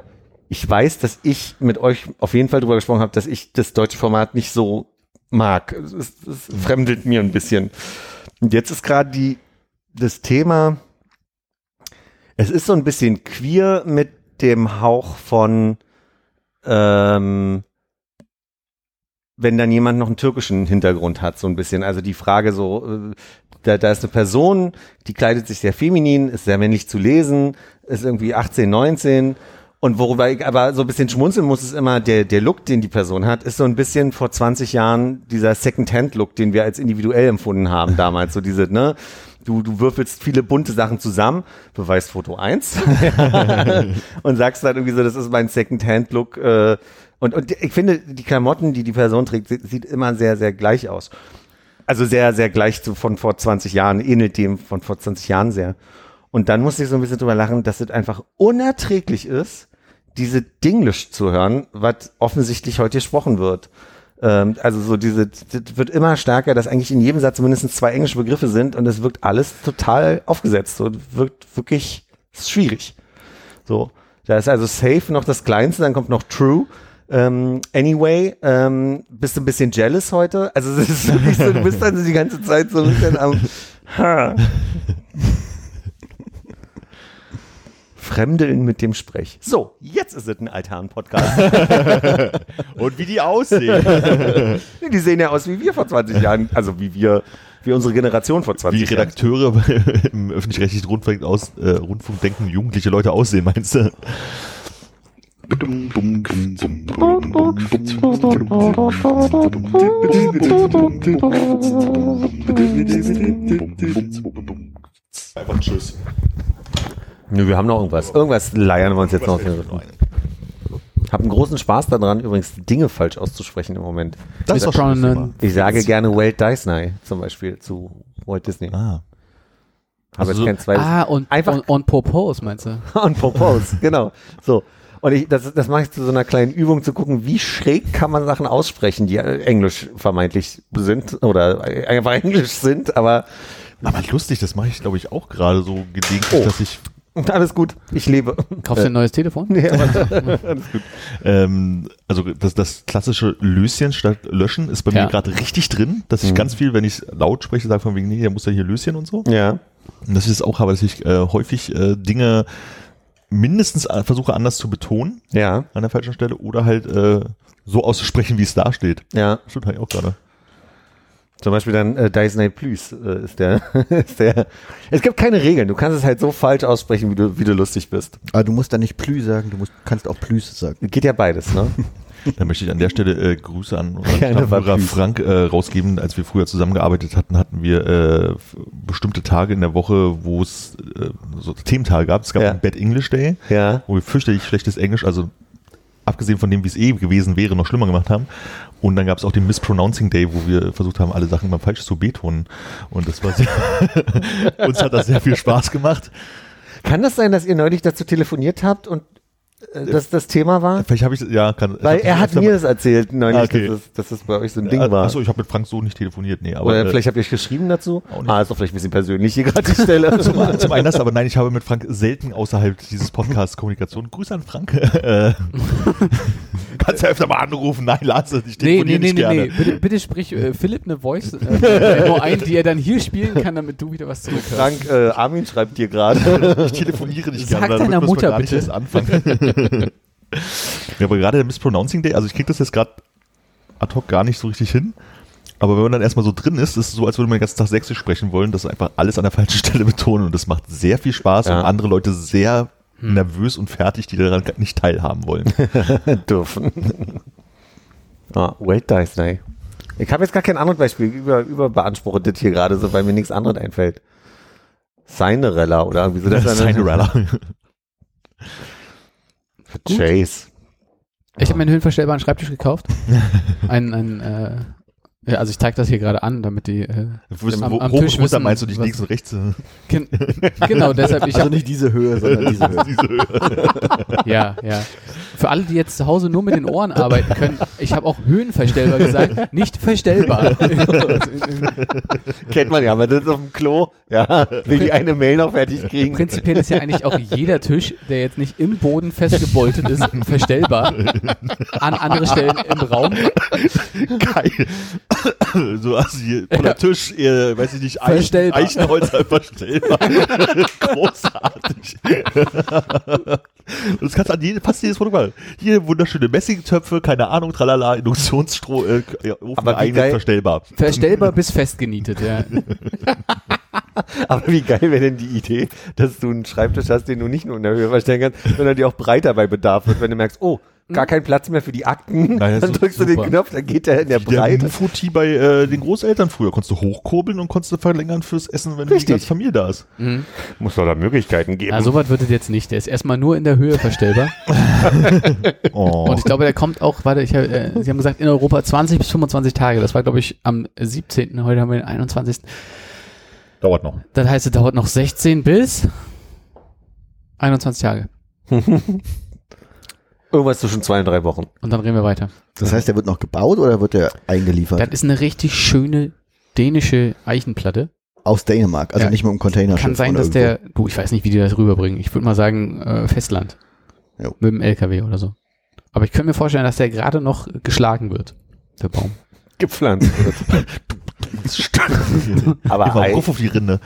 ich weiß, dass ich mit euch auf jeden Fall drüber gesprochen habe, dass ich das deutsche Format nicht so mag. Es, es, fremdelt mir ein bisschen. Und jetzt ist gerade die das Thema. Es ist so ein bisschen queer mit dem Hauch von ähm, wenn dann jemand noch einen türkischen Hintergrund hat, so ein bisschen. Also die Frage so, äh, da, da ist eine Person, die kleidet sich sehr feminin, ist sehr männlich zu lesen, ist irgendwie 18, 19. Und worüber ich aber so ein bisschen schmunzeln muss, ist immer der, der Look, den die Person hat, ist so ein bisschen vor 20 Jahren dieser Second-Hand-Look, den wir als individuell empfunden haben *laughs* damals. So diese, ne? Du, du würfelst viele bunte Sachen zusammen, Beweisfoto 1 *laughs* und sagst dann irgendwie so, das ist mein Second-Hand-Look. Äh, und, und ich finde, die Klamotten, die die Person trägt, sie- sieht immer sehr, sehr gleich aus. Also sehr, sehr gleich zu von vor 20 Jahren, ähnelt dem von vor 20 Jahren sehr. Und dann musste ich so ein bisschen drüber lachen, dass es einfach unerträglich ist, diese Dinglish zu hören, was offensichtlich heute gesprochen wird. Ähm, also so diese, das wird immer stärker, dass eigentlich in jedem Satz mindestens zwei englische Begriffe sind und es wirkt alles total aufgesetzt. So wirkt wirklich schwierig. So, da ist also safe noch das Kleinste, dann kommt noch true. Ähm, anyway, ähm, bist du ein bisschen jealous heute? Also es ist wirklich so, du bist dann die ganze Zeit so ein bisschen am ha. Fremdeln mit dem Sprech. So, jetzt ist es ein Altherren-Podcast. Und wie die aussehen. die sehen ja aus wie wir vor 20 Jahren, also wie wir, wie unsere Generation vor 20 wie Jahren. Redakteure im öffentlich-rechtlichen Rundfunk, aus, äh, Rundfunk denken, jugendliche Leute aussehen, meinst du? Einfach Tschüss. Nö, wir haben noch irgendwas. Irgendwas leiern wir uns jetzt noch. Hab einen großen Spaß daran, übrigens Dinge falsch auszusprechen im Moment. Das Miss ist doch schon Pronoun. Ich sage gerne Walt Disney zum Beispiel zu Walt Disney. Ah. Aber Also kein zweites. Ah, und, Einfach- und, und Propose, meinst du? *laughs* und Propose, genau. So. Und ich, das, das mache ich zu so einer kleinen Übung zu gucken, wie schräg kann man Sachen aussprechen, die englisch vermeintlich sind oder einfach englisch sind, aber Aber lustig, das mache ich, glaube ich, auch gerade so gelegentlich, Oh. dass ich *laughs* alles gut, ich lebe. Kaufst du ein neues Telefon? Nee, *laughs* aber- Ähm, also das, das klassische Löschen statt Löschen ist bei Ja. mir gerade richtig drin, dass ich Mhm. ganz viel, wenn ich laut spreche, sage von wegen, nee, der muss ja hier Löschen und so. ja. Und dass ich es auch habe, dass ich äh, häufig äh, Dinge mindestens äh, versuche anders zu betonen Ja, an der falschen Stelle oder halt äh, so auszusprechen, wie es da steht. ja. Stimmt halt auch gerade. Zum Beispiel dann äh, Disney Plus äh, ist, der, *laughs* ist der. Es gibt keine Regeln. Du kannst es halt so falsch aussprechen, wie du, wie du lustig bist. Aber du musst da nicht Plü sagen, du musst, kannst auch Plüs sagen. Geht ja beides, ne? *laughs* Da möchte ich an der Stelle äh, Grüße an unseren Hörer. Frank äh, rausgeben. Als wir früher zusammengearbeitet hatten, hatten wir äh, bestimmte Tage in der Woche, wo es äh, so Thementage gab. Es gab Ja. einen Bad English Day, Ja. wo wir fürchterlich schlechtes Englisch, also abgesehen von dem, wie es eh gewesen wäre, noch schlimmer gemacht haben. Und dann gab es auch den Mispronouncing Day, wo wir versucht haben, alle Sachen immer falsch zu betonen. Und das war sehr, *laughs* uns hat das sehr viel Spaß gemacht. Kann das sein, dass ihr neulich dazu telefoniert habt und das das Thema war? Vielleicht habe ich, ja, kann. Weil er hat mir das erzählt neulich, Ah, okay. dass, das, dass das bei euch so ein Ding war. Achso, ich habe mit Frank so nicht telefoniert, nee. Aber, Oder äh, vielleicht habt ihr euch geschrieben dazu? auch nicht. Ah, ist doch vielleicht ein bisschen persönlich hier gerade die Stelle. *laughs* Zum, zum einen das, aber nein, ich habe mit Frank selten außerhalb dieses Podcasts Kommunikation. Grüße an Frank. Äh, *laughs* kannst ja öfter mal anrufen. Nein, Lars, ich Nee, nee, nee, nicht nee, gerne. nee. Bitte, bitte sprich äh, Philipp eine Voice äh, nur ein, die er dann hier spielen kann, damit du wieder was zurückhörst. Frank, äh, Armin schreibt dir gerade. Ich telefoniere nicht Sag gerne. damit deiner Mutter nicht bitte. anfangen. Ja, aber gerade der Mispronouncing Day, also ich kriege das jetzt gerade ad hoc gar nicht so richtig hin. Aber wenn man dann erstmal so drin ist, ist es so, als würde man den ganzen Tag Sächsisch sprechen wollen, dass einfach alles an der falschen *laughs* Stelle betonen und das macht sehr viel Spaß Ja. und andere Leute sehr nervös und fertig, die daran nicht teilhaben wollen. *laughs* dürfen. ah, Wait Dice Day. Ich habe jetzt gar kein anderes Beispiel. Über, überbeanspruche das hier gerade so, weil mir nichts anderes einfällt. Cinderella oder irgendwie so. Das *laughs* ist Cinderella. Chase. Ich habe mir einen höhenverstellbaren Schreibtisch gekauft. *laughs* Ein, ein, äh, ja, also ich zeige das hier gerade an, damit die äh, Wo, Am- wo, am hoch Tisch runter wissen, meinst du nicht links und rechts? *laughs* ken- *laughs* genau deshalb ich Also hab, nicht diese Höhe, sondern diese Höhe. Diese Höhe. ja ja für alle die jetzt zu Hause nur mit den Ohren *laughs* arbeiten können ich habe auch höhenverstellbar gesagt nicht verstellbar *laughs* Kennt man ja, aber das ist auf dem Klo. Ja, will die eine Mail noch fertig kriegen. prinzipiell ist ja eigentlich auch jeder Tisch der jetzt nicht im Boden festgeboltet ist *laughs* verstellbar an andere Stellen im Raum Geil. *coughs* so du hier von der Tisch, äh, weiß ich nicht, Eichen, Verstellbar. Eichenholzer verstellbar. Großartig. das kannst du an jede, fast jedes Produkt machen. Hier wunderschöne Messingtöpfe, keine Ahnung, tralala, Induktionsstroh, äh, Ofen Aber geil- verstellbar. verstellbar bis festgenietet ja *laughs* Aber wie geil wäre denn die Idee, dass du einen Schreibtisch hast, den du nicht nur in der Höhe verstellen kannst, sondern der auch breiter bei Bedarf wird, wenn du merkst, oh, gar kein Platz mehr für die Akten, Nein, dann drückst du den super. Knopf, dann geht der in der Der Breite. Mufoti bei äh, den Großeltern früher. Konntest du hochkurbeln und konntest du verlängern fürs Essen, wenn die Richtig. ganze Familie da ist. Muss doch da Möglichkeiten geben. ja, so weit wird es jetzt nicht der ist erstmal nur in der Höhe verstellbar *laughs* Oh. Und ich glaube, der kommt auch, warte, ich, hab, äh, Sie haben gesagt, in Europa 20 bis 25 Tage. Das war, glaube ich, am 17. Heute haben wir den 21. Dauert noch. Das heißt, es dauert noch 16 bis 21 Tage. *laughs* Irgendwas zwischen zwei und drei Wochen. Und dann reden wir weiter. Das heißt, der wird noch gebaut oder wird der eingeliefert? Das ist eine richtig schöne dänische Eichenplatte. Aus Dänemark, also Ja. nicht mit einem Container. Kann sein, dass der, du, ich weiß nicht, wie die das rüberbringen. Ich würde mal sagen, äh, Festland. Jo. Mit dem LKW oder so. Aber ich könnte mir vorstellen, dass der gerade noch geschlagen wird. Der Baum. Gepflanzt wird. *laughs* Aber Eich, Ruf auf die Rinde.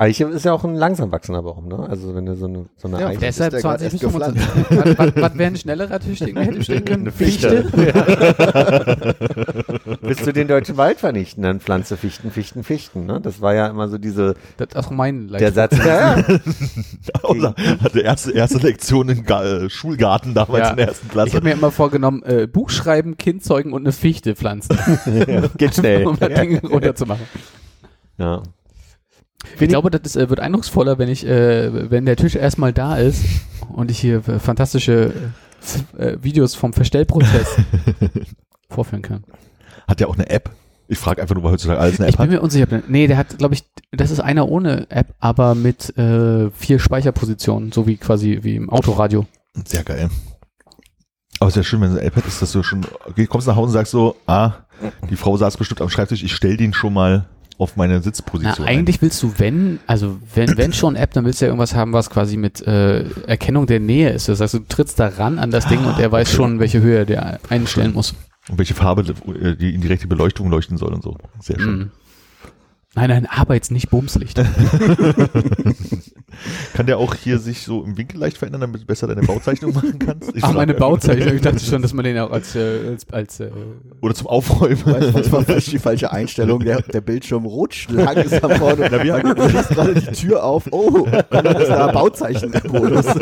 Eiche ist ja auch ein langsam wachsender Baum, ne? Also wenn du so eine, so eine Ja, Eiche... Deshalb der gerade *laughs* *laughs* 20 *laughs* bis erst 25. was, was, was wäre ein schnellerer Tisch, den wir hätten stehen können? Eine Fichte. Willst du den deutschen Wald vernichten, dann pflanze Fichten, Fichten, Fichten, ne? Das war ja immer so diese, Das ist auch mein der Satz. Ja, ja. Hatte erste, erste Lektion im Ga äh, Schulgarten damals Ja. in der ersten Ich Klasse. habe mir immer vorgenommen, äh, Buch schreiben, Kind zeugen und eine Fichte pflanzen, Geht schnell. um das Ding runterzumachen. Ja. Ich glaube, das ist, äh, wird eindrucksvoller, wenn ich, äh, wenn der Tisch erstmal da ist und ich hier äh, fantastische äh, äh, Videos vom Verstellprozess *laughs* vorführen kann. Hat der auch eine App? Ich frage einfach nur, weil heutzutage alles eine Ich App bin hat. mir unsicher. Nee, der hat, glaube ich, das ist einer ohne App, aber mit äh, vier Speicherpositionen, so wie quasi wie im Autoradio. Sehr geil. Aber es ist ja schön, wenn eine App hat, ist, dass du schon, okay, kommst nach Hause und sagst so, ah, die Frau saß bestimmt am Schreibtisch, ich stell den schon mal auf meine Na, Sitzposition. ein. eigentlich willst du, wenn, also wenn, wenn schon App, dann willst du ja irgendwas haben, was quasi mit äh, Erkennung der Nähe ist. Das heißt, du trittst da ran an das Ding und er weiß schon, welche Höhe der einstellen muss. Und welche Farbe äh, die in direkte Beleuchtung leuchten soll und so. Sehr schön. Mhm. Nein, nein, Arbeits, nicht Bumslicht. *laughs* Kann der auch hier sich so im Winkel leicht verändern, damit du besser deine Bauzeichnung machen kannst? Ich Ach, meine. Bauzeichnung. Ich dachte schon, dass man den auch als, äh, als, als äh, Oder zum Aufräumen. Weißt du, das war die falsche Einstellung. Der, der Bildschirm rutscht langsam vorne. Na, wir haben gerade die Tür auf. Oh, dann ist da Bauzeichen-Modus. *laughs*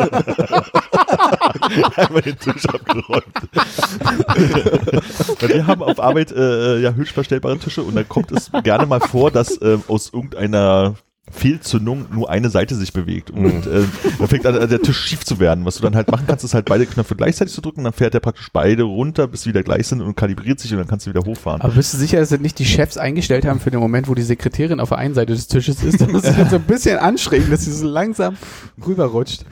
*laughs* Einmal den Tisch abgeräumt. Weil wir haben auf Arbeit äh, ja höchstverstellbare Tische und dann kommt es gerne mal vor, dass äh, aus irgendeiner Fehlzündung nur eine Seite sich bewegt und äh, dann fängt an, der Tisch schief zu werden. Was du dann halt machen kannst, ist halt beide Knöpfe gleichzeitig zu drücken, dann fährt er praktisch beide runter, bis sie wieder gleich sind und kalibriert sich und dann kannst du wieder hochfahren. Aber bist du sicher, dass das nicht die Chefs eingestellt haben für den Moment, wo die Sekretärin auf der einen Seite des Tisches ist? Das ist *laughs* halt so ein bisschen anstrengend, dass sie so langsam rüberrutscht.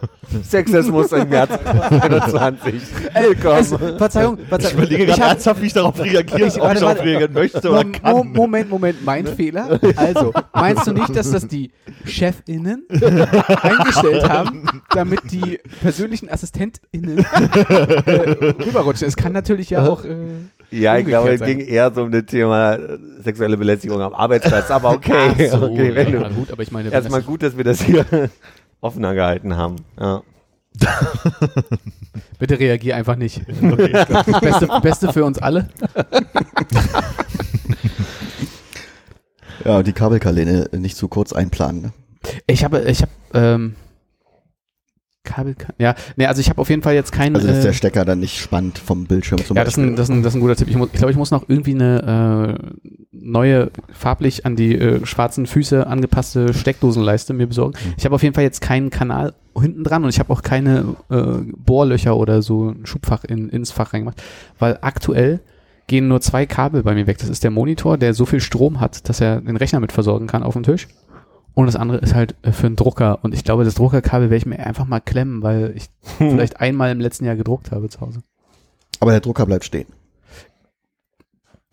*laughs* Sexismus im Jahr 2021. Willkommen. Verzeihung, Ich Verzeihung. überlege gerade ernsthaft, wie ich darauf reagiere, Ich- ob ich darauf reagieren möchte oder kann. Mo- Moment, Moment, mein Fehler. Also, meinst du nicht, dass das die ChefInnen *laughs* eingestellt haben, damit die persönlichen AssistentInnen äh, rüberrutschen? Es kann natürlich ja auch. Äh, Ja, ich glaube, es ging eher so um das Thema sexuelle Belästigung am Arbeitsplatz, aber okay. so, okay wenn ja, du, gut, aber ich meine, erstmal gut, dass wir das hier offener gehalten haben. Ja. *laughs* bitte reagier einfach nicht. *laughs* Das Beste, Beste für uns alle. *laughs* Ja, die Kabelkanäle nicht zu kurz einplanen. Ne? Ich habe, ich habe, ähm, Kabel kann. Ja, nee, also ich habe auf jeden Fall jetzt keinen. Also dass äh, der Stecker dann nicht spannt vom Bildschirm zum ja, das ist, ein, das, ist ein, das ist ein guter Tipp. Ich, ich glaube, ich muss noch irgendwie eine äh, neue, farblich an die äh, schwarzen Füße angepasste Steckdosenleiste mir besorgen. Ich habe auf jeden Fall jetzt keinen Kanal hinten dran und ich habe auch keine äh, Bohrlöcher oder so ein Schubfach in, ins Fach reingemacht, weil aktuell gehen nur zwei Kabel bei mir weg. Das ist der Monitor, der so viel Strom hat, dass er den Rechner mit versorgen kann auf dem Tisch. Und das andere ist halt äh, für einen Drucker. Und ich glaube, das Druckerkabel werde ich mir einfach mal klemmen, weil ich vielleicht einmal im letzten Jahr gedruckt habe zu Hause. Aber der Drucker bleibt stehen.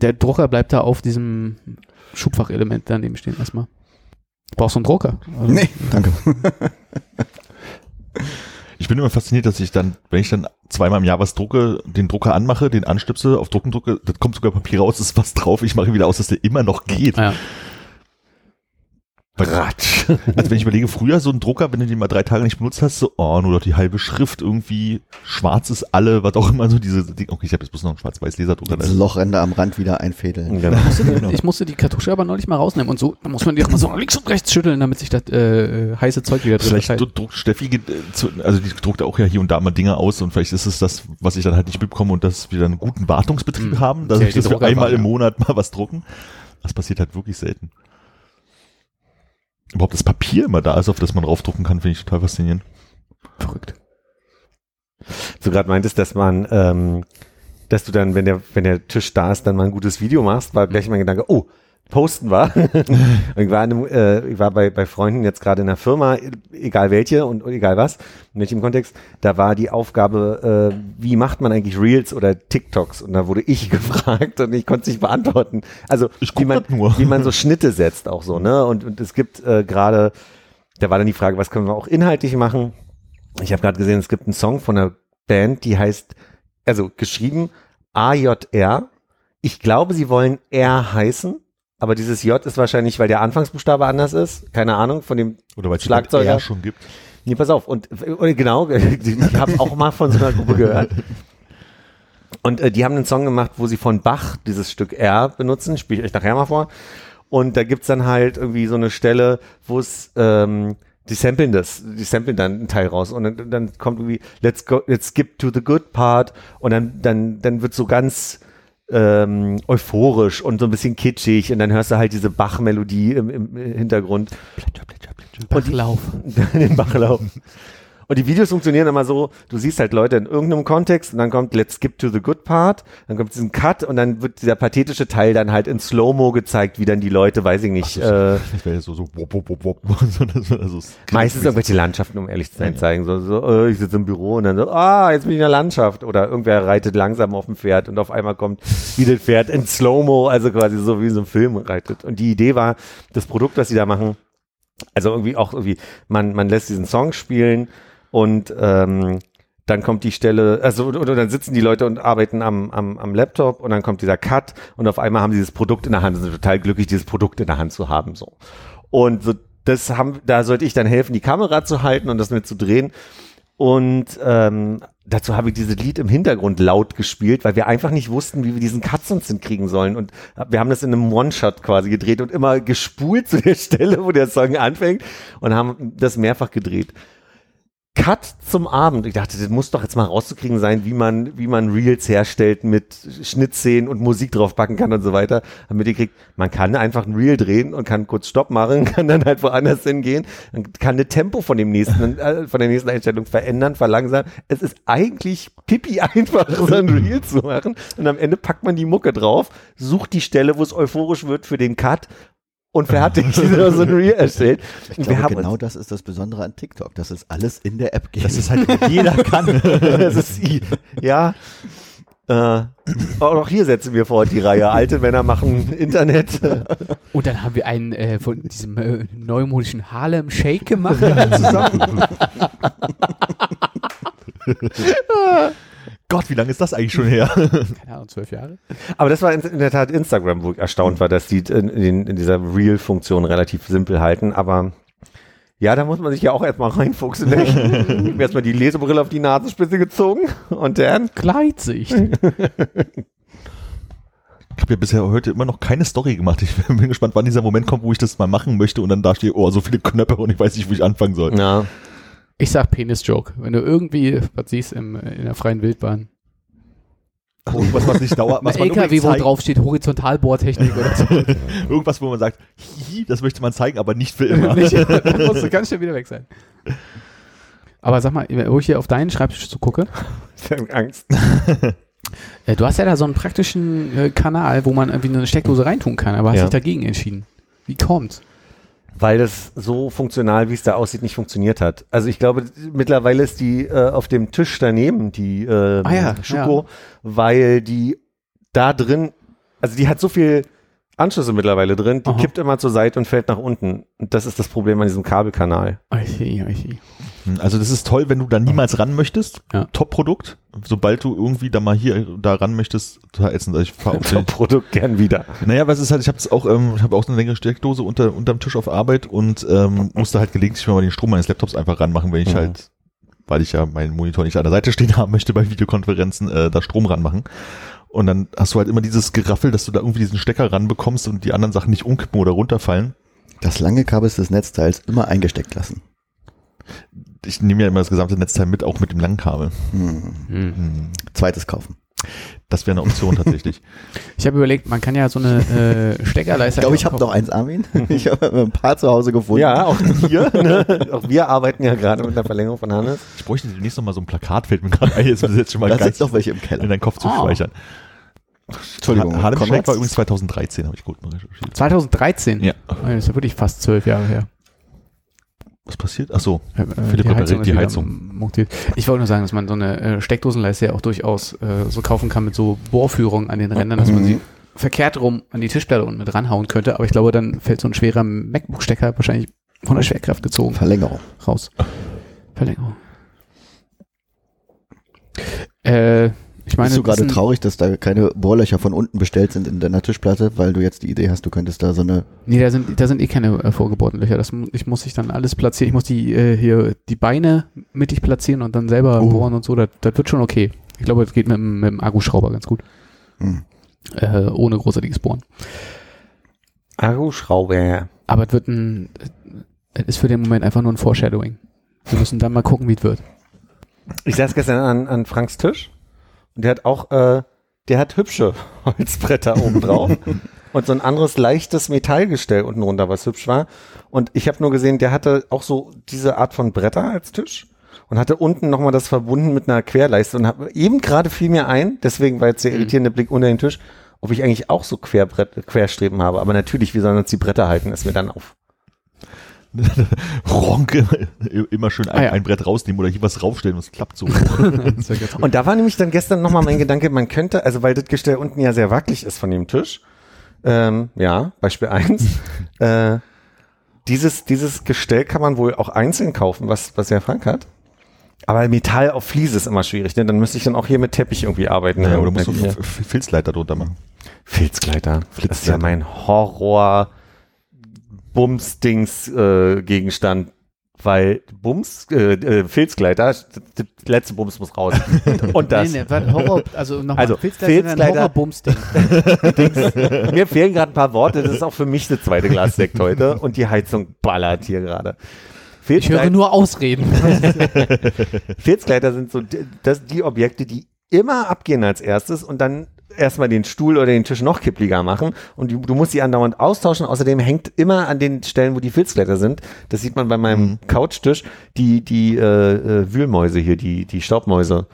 Der Drucker bleibt da auf diesem Schubfachelement daneben stehen erstmal. Brauchst du einen Drucker? Also, Nee, danke. *laughs* Ich bin immer fasziniert, dass ich dann, wenn ich dann zweimal im Jahr was drucke, den Drucker anmache, den anstöpsel, auf Drucken drücke, das kommt sogar Papier raus, ist was drauf, ich mache ihn wieder aus, dass der immer noch geht. Ja. Bratsch. *laughs* Also wenn ich überlege, früher so ein Drucker, wenn du den mal drei Tage nicht benutzt hast, so, oh, nur noch die halbe Schrift irgendwie, schwarz ist alle, was auch immer so diese, die, okay, ich habe jetzt bloß noch einen schwarz-weiß Laserdrucker. Das Lochränder am Rand wieder einfädeln. Genau. Ich musste die Kartusche aber neulich mal rausnehmen und so, da muss man die auch mal so links und rechts schütteln, damit sich das äh, äh, heiße Zeug wieder drin Vielleicht druckt Steffi, äh, also die druckt auch ja hier und da mal Dinge aus und vielleicht ist es das, was ich dann halt nicht mitbekomme und dass wir dann einen guten Wartungsbetrieb Hm. haben, dass, Ja, ich, wir Drucker einmal waren, im ja. Monat mal was drucken. Das passiert halt wirklich selten. Überhaupt das Papier immer da ist, auf das man draufdrucken kann, finde ich total faszinierend. Verrückt. du gerade meintest, dass man, ähm, dass du dann, wenn der, wenn der Tisch da ist, dann mal ein gutes Video machst, war gleich mein Gedanke, oh, posten war. *laughs* ich war, in einem, äh, ich war bei, bei Freunden jetzt gerade in der Firma, egal welche und, und egal was, in welchem Kontext, da war die Aufgabe, äh, wie macht man eigentlich Reels oder TikToks? Und da wurde ich *laughs* gefragt und ich konnte es nicht beantworten. Also wie man, wie man so Schnitte setzt auch so, ne? Und, und es gibt äh, gerade, da war dann die Frage, was können wir auch inhaltlich machen? Ich habe gerade gesehen, es gibt einen Song von einer Band, die heißt, also geschrieben AJR. Ich glaube, sie wollen R heißen, aber dieses J ist wahrscheinlich, weil der Anfangsbuchstabe anders ist. Keine Ahnung, von dem Oder weil es Schlagzeuger. ja schon gibt. Nee, pass auf. Und, und genau, *laughs* ich habe auch mal von so einer Gruppe gehört. Und äh, die haben einen Song gemacht, wo sie von Bach dieses Stück R benutzen. Spiele ich euch nachher mal vor. Und da gibt's dann halt irgendwie so eine Stelle, wo es ähm, die samplen das, die samplen dann einen Teil raus und dann, dann kommt irgendwie let's go, let's skip to the good part und dann dann dann wird so ganz ähm, euphorisch und so ein bisschen kitschig und dann hörst du halt diese Bach-Melodie im, im Hintergrund. Bachlauf. *laughs* den Bachlauf. Und die Videos funktionieren immer so, du siehst halt Leute in irgendeinem Kontext und dann kommt Let's skip to the good part, dann kommt diesen Cut und dann wird dieser pathetische Teil dann halt in Slow-Mo gezeigt, wie dann die Leute, weiß ich nicht, äh, *laughs* Das wäre so, so, wop, wop, wop, wop. so, wäre so meistens irgendwelche Landschaften, um ehrlich zu sein, zeigen. So, so äh, ich sitze im Büro und dann so, ah, jetzt bin ich in der Landschaft. Oder irgendwer reitet langsam auf dem Pferd und auf einmal kommt wie das Pferd in Slow-Mo, also quasi so wie so ein Film reitet. Und die Idee war, das Produkt, was sie da machen, also irgendwie auch irgendwie, man, man lässt diesen Song spielen und ähm, dann kommt die Stelle, also oder, dann sitzen die Leute und arbeiten am, am, am Laptop und dann kommt dieser Cut und auf einmal haben sie dieses Produkt in der Hand sind total glücklich, dieses Produkt in der Hand zu haben. So. Und so, das haben, da sollte ich dann helfen, die Kamera zu halten und das mit zu drehen. Und ähm, dazu habe ich dieses Lied im Hintergrund laut gespielt, weil wir einfach nicht wussten, wie wir diesen Cut sonst hinkriegen sollen. Und wir haben das in einem One-Shot quasi gedreht und immer gespult zu der *laughs* Stelle, wo der Song anfängt und haben das mehrfach gedreht. Cut zum Abend. Ich dachte, das muss doch jetzt mal rauszukriegen sein, wie man, wie man Reels herstellt mit Schnittszenen und Musik draufpacken kann und so weiter. Haben wir gekriegt, man kann einfach ein Reel drehen und kann kurz Stopp machen, *laughs* kann dann halt woanders hingehen, kann das Tempo von dem nächsten, äh, von der nächsten Einstellung verändern, verlangsamen. Es ist eigentlich pipi einfach, so ein Reel zu machen. Und am Ende packt man die Mucke drauf, sucht die Stelle, wo es euphorisch wird für den Cut und fertig so ein Reel erstellt. Ich glaube, haben genau uns- das ist das Besondere an TikTok, dass es alles in der App geht. Das ist halt, jeder *laughs* kann. das ist, ja. Äh, auch hier setzen wir vor die Reihe. Alte Männer machen Internet. *laughs* Und dann haben wir einen äh, von diesem äh, neumodischen Harlem Shake gemacht *laughs* zusammen. Gott, wie lange ist das eigentlich schon her? *laughs* Keine Ahnung, zwölf Jahre. Aber das war in, in der Tat Instagram, wo ich erstaunt war, dass die in, in, in dieser Reel-Funktion relativ simpel halten. Aber ja, da muss man sich ja auch erstmal reinfuchsen. Ne? *laughs* Ich hab erstmal die Lesebrille auf die Nasenspitze gezogen und dann. Gleitsicht. Ich habe ja bisher heute immer noch keine Story gemacht. Ich *laughs* bin gespannt, wann dieser Moment kommt, wo ich das mal machen möchte und dann da stehe, oh, so viele Knöpfe und ich weiß nicht, wo ich anfangen soll. Ja. Ich sag Penis-Joke. Wenn du irgendwie was siehst im, in der freien Wildbahn. Irgendwas, was nicht dauert, was LKW, wo zeigen- drauf steht Horizontalbohrtechnik oder so. *laughs* Irgendwas, wo man sagt, hihi, das möchte man zeigen, aber nicht für immer. *laughs* Nicht, dann musst du ganz schnell wieder weg sein. Aber sag mal, wo ich hier auf deinen Schreibtisch so gucke, Ich hab Angst. äh, du hast ja da so einen praktischen äh, Kanal, wo man irgendwie eine Steckdose reintun kann, aber hast Ja. dich dagegen entschieden. Wie kommt's? Weil das so funktional, wie es da aussieht, nicht funktioniert hat. Also ich glaube, mittlerweile ist die äh, auf dem Tisch daneben, die äh, Ah ja, Schuko, weil die da drin, also die hat so viel Anschlüsse mittlerweile drin, die Aha. kippt immer zur Seite und fällt nach unten. Und das ist das Problem an diesem Kabelkanal. Eichi, eichi. Also das ist toll, wenn du da niemals ran möchtest. Ja. Top-Produkt. Sobald du irgendwie da mal hier da ran möchtest, total ätzend. Also ich fahr auf *laughs* den, Produkt gern wieder. Naja, was ist halt, ich habe auch, ähm, ich habe auch so eine längere Steckdose unter unterm Tisch auf Arbeit und ähm, musste halt gelegentlich mal den Strom meines Laptops einfach ranmachen, wenn ich Mhm. halt, weil ich ja meinen Monitor nicht an der Seite stehen *laughs* haben möchte bei Videokonferenzen, äh, da Strom ranmachen. Und dann hast du halt immer dieses Geraffel, dass du da irgendwie diesen Stecker ranbekommst und die anderen Sachen nicht umkippen oder runterfallen. Das lange Kabel des Netzteils immer eingesteckt lassen. Ich nehme ja immer das gesamte Netzteil mit, auch mit dem langen Kabel. Hm. Hm. Zweites kaufen. Das wäre eine Option tatsächlich. *laughs* Ich habe überlegt, man kann ja so eine äh, Steckerleiste. Ich glaube, ich habe noch eins, Armin. *laughs* Ich habe ein paar zu Hause gefunden. Ja, auch wir. Ne? *laughs* Auch wir arbeiten ja gerade mit der Verlängerung von Hannes. Ich bräuchte demnächst noch mal so ein Plakat, fällt mir gerade ein, jetzt ist jetzt schon mal Da sind ganz noch welche im in Keller. deinen Kopf zu Ah. speichern. Entschuldigung. Harlem? Shake war übrigens 2013, habe ich gut mal recherchiert. 2013. Ja. Oh, Das ist ja wirklich fast zwölf Jahre her. Was passiert? Ach so. Äh, Philipp die repariert die Heizung. Ich wollte nur sagen, dass man so eine äh, Steckdosenleiste ja auch durchaus äh, so kaufen kann mit so Bohrführungen an den Rändern, dass man sie verkehrt rum an die Tischplatte unten mit ranhauen könnte. Aber ich glaube, dann fällt so ein schwerer MacBook-Stecker wahrscheinlich von der Schwerkraft gezogen Verlängerung. raus. Verlängerung. Äh, ich meine, Bist du gerade traurig, dass da keine Bohrlöcher von unten bestellt sind in deiner Tischplatte, weil du jetzt die Idee hast, du könntest da so eine. Nee, da sind, da sind eh keine äh, vorgebohrten Löcher. Das, ich muss sich dann alles platzieren. Ich muss die äh, hier die Beine mittig platzieren und dann selber Oh. bohren und so. Das, das wird schon okay. Ich glaube, das geht mit, dem- mit dem Akkuschrauber ganz gut. Hm. Äh, ohne großartiges Bohren. Akkuschrauber. Aber es wird ein, es ist für den Moment einfach nur ein Foreshadowing. Wir müssen dann mal gucken, wie es wird. Ich saß gestern an, an Franks Tisch und der hat auch, äh, der hat hübsche *laughs* Holzbretter oben drauf *laughs* und so ein anderes leichtes Metallgestell unten runter, was hübsch war. Und ich habe nur gesehen, der hatte auch so diese Art von Bretter als Tisch und hatte unten nochmal das verbunden mit einer Querleiste und hab, eben gerade fiel mir ein, deswegen war jetzt der irritierende Blick unter den Tisch, ob ich eigentlich auch so Querbrett, Querstreben habe. Aber natürlich, wie sollen uns die Bretter halten, ist mir dann auf. *laughs* Ronk, immer schön ein, Ah ja. ein Brett rausnehmen oder hier was raufstellen und es klappt so. *laughs* Und da war nämlich dann gestern nochmal mein Gedanke, man könnte, also weil das Gestell unten ja sehr wackelig ist von dem Tisch, ähm, ja, Beispiel eins, *laughs* äh, dieses, dieses Gestell kann man wohl auch einzeln kaufen, was, was ja Frank hat. Aber Metall auf Fliese ist immer schwierig, ne? Dann müsste ich dann auch hier mit Teppich irgendwie arbeiten. ja, oder musst du Hier. F- F- Filzleiter drunter machen. Filzgleiter. Das ist ja mein Horror Bums-Dings äh, Gegenstand. Weil Bums, äh, äh, Filzgleiter, der letzte Bums muss raus. *laughs* Und das. Nee, nee, Horror, also nochmal, Also, Filzleiter- Horrorbums-Ding. *laughs* Mir fehlen gerade ein paar Worte. Das ist auch für mich das zweite Glas Sekt heute. Und die Heizung ballert hier gerade. Ich höre nur Ausreden. *laughs* Filzgleiter sind so das, die Objekte, die immer abgehen als erstes und dann erstmal den Stuhl oder den Tisch noch kippliger machen und du, du musst sie andauernd austauschen. Außerdem hängt immer an den Stellen, wo die Filzgleiter sind, das sieht man bei meinem Couchtisch, die, die äh, äh, Wühlmäuse hier, die, die Staubmäuse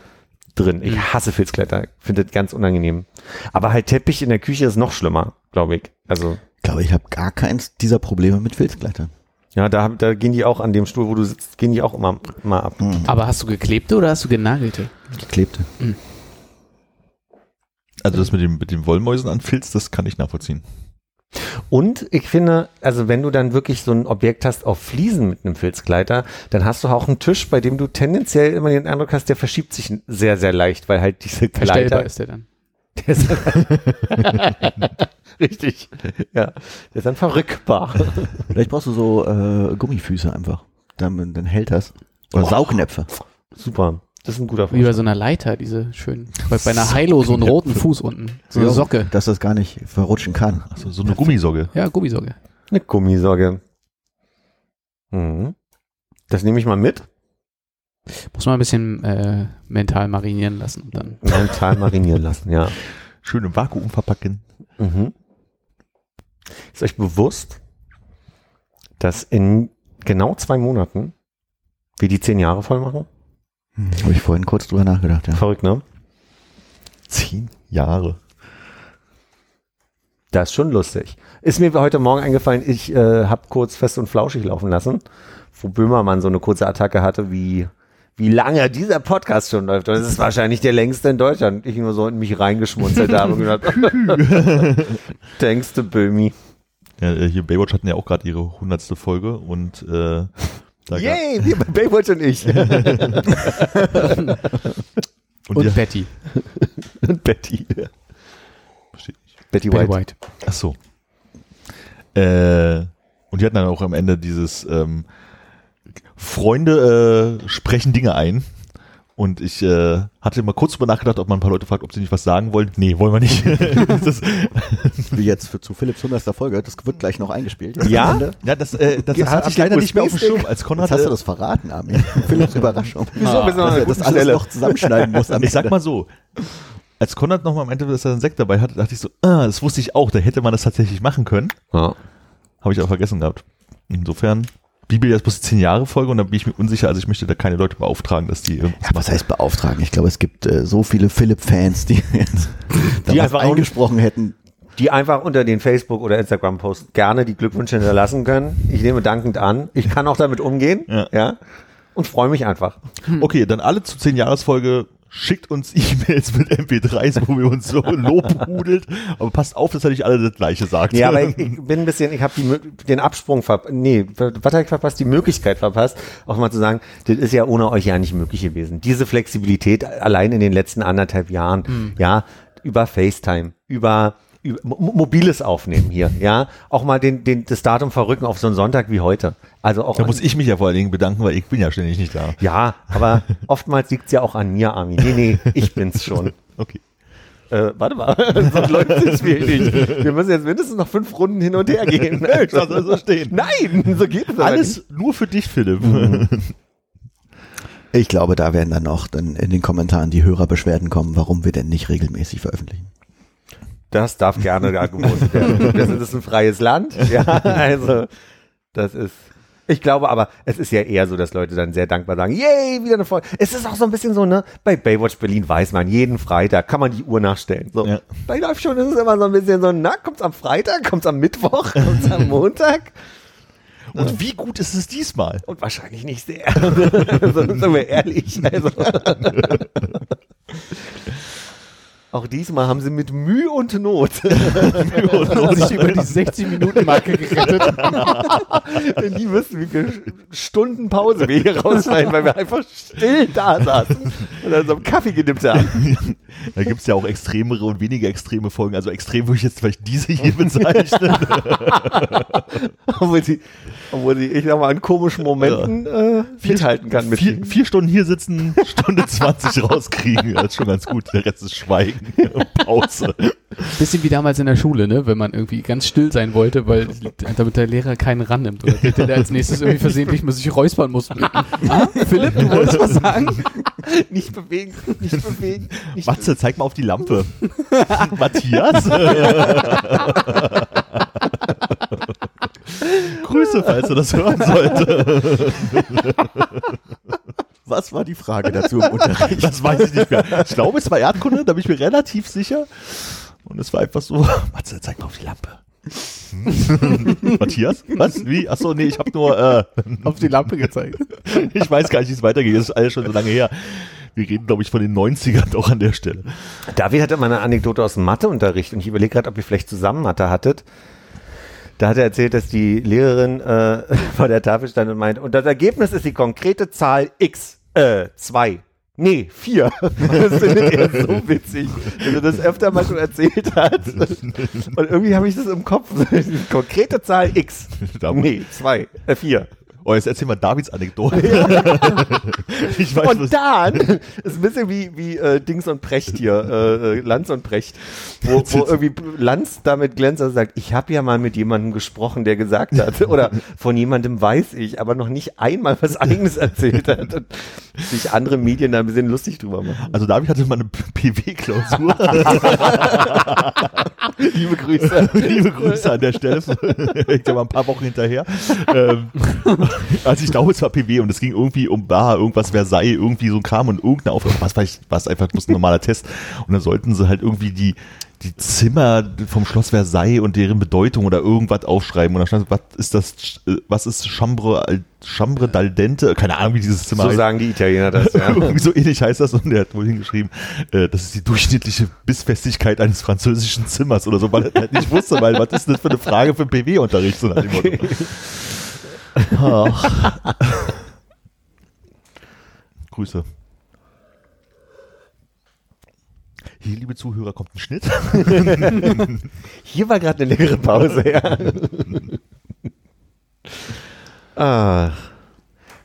drin. Ich hasse Filzgleiter, finde das ganz unangenehm. Aber halt Teppich in der Küche ist noch schlimmer, glaube ich. Also Ich glaube, ich habe gar keins dieser Probleme mit Filzgleitern. ja, da, da gehen die auch an dem Stuhl, wo du sitzt, gehen die auch immer, immer ab. Aber hast du geklebte oder hast du genagelte? Geklebte. Also das mit dem, mit den Wollmäusen an Filz, das kann ich nachvollziehen. Und ich finde, also wenn du dann wirklich so ein Objekt hast auf Fliesen mit einem Filzgleiter, dann hast du auch einen Tisch, bei dem du tendenziell immer den Eindruck hast, der verschiebt sich sehr, sehr leicht, weil halt diese Verstellbar Gleiter. ist der dann. Der ist *laughs* Richtig. Ja. Der ist dann verrückbar. Vielleicht brauchst du so äh, Gummifüße einfach. Dann, dann hält das. Oder Saugnäpfe. Super. Das ist ein guter Wie bei so einer Leiter, diese schön. Bei, bei einer Heilo so einen roten Fuß unten. So eine Socke. Dass das gar nicht verrutschen kann. Also so eine Gummisocke. Ja, Gummisocke. Eine Gummisocke. Mhm. Das nehme ich mal mit. Muss man ein bisschen äh, mental marinieren lassen und dann. Mental marinieren *laughs* lassen, ja. Schön im Vakuum verpacken. Mhm. Ist euch bewusst, dass in genau zwei Monaten wir die zehn Jahre voll machen? Habe ich vorhin kurz drüber nachgedacht, ja. Verrückt, ne? Zehn Jahre. Das ist schon lustig. Ist mir heute Morgen eingefallen, ich äh, habe kurz fest und flauschig laufen lassen, wo Böhmermann so eine kurze Attacke hatte, wie, wie lange dieser Podcast schon läuft. Und es ist wahrscheinlich der längste in Deutschland. Ich nur so in mich reingeschmunzelt habe und gedacht, *laughs* denkst du, Böhmi? Ja, hier Baywatch hatten ja auch gerade ihre hundertste Folge und äh, da Yay, wir bei Baywatch und ich. *laughs* und, Und Betty. *laughs* und Betty. Versteht nicht. Betty Betty White. White. Ach so. Äh, und die hatten dann auch am Ende dieses ähm, Freunde äh, sprechen Dinge ein. Und ich äh, hatte mal kurz drüber nachgedacht, ob man ein paar Leute fragt, ob sie nicht was sagen wollen. Nee, wollen wir nicht. *laughs* das, Wie jetzt für, zu Philipps 100. Folge, das wird gleich noch eingespielt. Ja? am Ende. ja, das, äh, das, das hatte ich leider nicht mehr auf dem? Schirm. Als Konrad, Jetzt hast du äh, das verraten, Armin. Philipps Überraschung. Wieso? An Dass er das alles Stelle. noch zusammenschneiden muss. am ich sag Ende. mal so, als Konrad noch mal meinte, dass er einen Sekt dabei hatte, dachte ich so, ah, das wusste ich auch, da hätte man das tatsächlich machen können. Ja. Habe ich auch vergessen gehabt. Insofern, Bibel jetzt bloß 10 Jahre Folge und dann bin ich mir unsicher, also ich möchte da keine Leute beauftragen, dass die irgendwas Ja, was heißt beauftragen? Ich glaube, es gibt äh, so viele Philipp-Fans, die *laughs* jetzt Die einfach eingesprochen hätten. die einfach unter den Facebook- oder Instagram-Post gerne die Glückwünsche hinterlassen können. Ich nehme dankend an. Ich kann auch damit umgehen. Ja. Ja. Und freue mich einfach. Okay, dann alle zu 10 Jahresfolge schickt uns E-Mails mit MP3s, wo wir uns so lobhudelt. Aber passt auf, dass er nicht alle das gleiche sagt. Ja, aber ich, ich bin ein bisschen, ich habe den Absprung verpasst. Nee, was habe ich verpasst? Die Möglichkeit verpasst, auch mal zu sagen, das ist ja ohne euch ja nicht möglich gewesen. Diese Flexibilität allein in den letzten anderthalb Jahren, ja, über FaceTime, über, mobiles Aufnehmen hier, ja, auch mal den, den, das Datum verrücken auf so einen Sonntag wie heute. Also auch da muss ich mich ja vor allen Dingen bedanken, weil ich bin ja ständig nicht da. Ja, aber *laughs* oftmals liegt's ja auch an mir, Armin. Nee, nee, ich bin's schon. *laughs* Okay. Äh, warte mal, *laughs* so läuft das Spiel nicht. Wir müssen jetzt mindestens noch fünf Runden hin und her gehen. Das soll so stehen. Nein, so geht es Alles nur für dich, Philipp. Ich glaube, da werden dann noch dann in den Kommentaren die Hörerbeschwerden kommen, warum wir denn nicht regelmäßig veröffentlichen. Das darf gerne da gewohnt werden. *laughs* Das ist ein freies Land. Ja, also das ist. Ich glaube aber, es ist ja eher so, dass Leute dann sehr dankbar sagen, yay, wieder eine Folge. Es ist auch so ein bisschen so, ne, bei Baywatch Berlin weiß man, jeden Freitag kann man die Uhr nachstellen. So. Ja. Bei Live schon ist es immer so ein bisschen so, na, kommt's am Freitag, kommt's am Mittwoch, kommt's am Montag? Und wie gut ist es diesmal? Und wahrscheinlich nicht sehr. *laughs* Sind wir ehrlich. Also. *laughs* Auch diesmal haben sie mit Mühe und Not *laughs* Und sich über die 60-Minuten-Marke gerettet. Denn *laughs* die wissen, wie viele Stunden Pause wir hier rausschneiden, weil wir einfach still da saßen und dann so einen Kaffee gedippt haben. *laughs* Da gibt's ja auch extremere und weniger extreme Folgen. Also extrem würde ich jetzt vielleicht diese hier bezeichnen. Obwohl sie, obwohl sie, ich sag mal, an komischen Momenten äh, mithalten kann mit vier, vier Stunden hier sitzen, Stunde 20 rauskriegen. Das ist schon ganz gut. Der Rest ist Schweigen. *laughs* Pause. Bisschen wie damals in der Schule, ne? Wenn man irgendwie ganz still sein wollte, weil *laughs* damit der Lehrer keinen rannimmt. Oder der, der als nächstes irgendwie versehentlich mal sich räuspern muss. *laughs* Ah, Philipp, du wolltest was sagen? Nicht bewegen, nicht bewegen. Nicht Matze, zeig mal auf die Lampe. Matthias? Grüße, falls du das hören sollte. Was war die Frage dazu im Unterricht? *laughs* Das weiß ich nicht mehr. Ich glaube, es war Erdkunde, da bin ich mir relativ sicher. Und es war einfach so, Matze, zeig mal auf die Lampe. Hm? *laughs* Matthias? Was? Wie? Achso, nee, ich habe nur, äh, Auf die Lampe gezeigt. *laughs* ich weiß gar nicht, wie es weitergeht. Das ist alles schon so lange her. Wir reden, glaube ich, von den 90ern doch an der Stelle. David hatte mal eine Anekdote aus dem Matheunterricht und ich überlege gerade, ob ihr vielleicht zusammen Mathe hattet. Da hat er erzählt, dass die Lehrerin äh, vor der Tafel stand und meint, und das Ergebnis ist die konkrete Zahl x, äh, 2. Nee, 4. *laughs* Das findet er so witzig, dass er das öfter mal schon erzählt hat. Und irgendwie habe ich das im Kopf. *laughs* Konkrete Zahl x. Nee, 2, äh, 4. Oh, jetzt erzähl mal Davids Anekdote. *laughs* ich weiß, Und dann ist ein bisschen wie, wie äh, Dings und Precht hier, äh, äh, Lanz und Precht, wo, wo irgendwie Lanz damit glänzt und sagt, ich habe ja mal mit jemandem gesprochen, der gesagt hat, *laughs* oder von jemandem weiß ich, aber noch nicht einmal was eigenes erzählt hat und sich andere Medien da ein bisschen lustig drüber machen. Also David hatte mal eine PW-Klausur. *laughs* Liebe Grüße. Liebe Grüße an der Stelle. Ich war ein paar Wochen hinterher. Ähm, *laughs* also ich glaube, es war PW und es ging irgendwie um Bar, irgendwas Versailles, irgendwie so ein Kram und irgendeine Aufgabe. Was war ich, was einfach bloß ein normaler Test. Und dann sollten sie halt irgendwie die, die Zimmer vom Schloss Versailles und deren Bedeutung oder irgendwas aufschreiben. Und da stand, was ist das, was ist Chambre, Chambre dal Dente? Keine Ahnung, wie dieses Zimmer So heißt. sagen die Italiener das, ja. *laughs* Irgendwie so ähnlich heißt das und der hat wohl hingeschrieben, äh, das ist die durchschnittliche Bissfestigkeit eines französischen Zimmers oder so, weil er halt nicht wusste, weil was ist das für eine Frage für PW-Unterricht? So nach dem Motto. *laughs* Grüße. Hier, liebe Zuhörer, kommt ein Schnitt. *laughs* Hier war gerade eine längere Pause, ja. ah.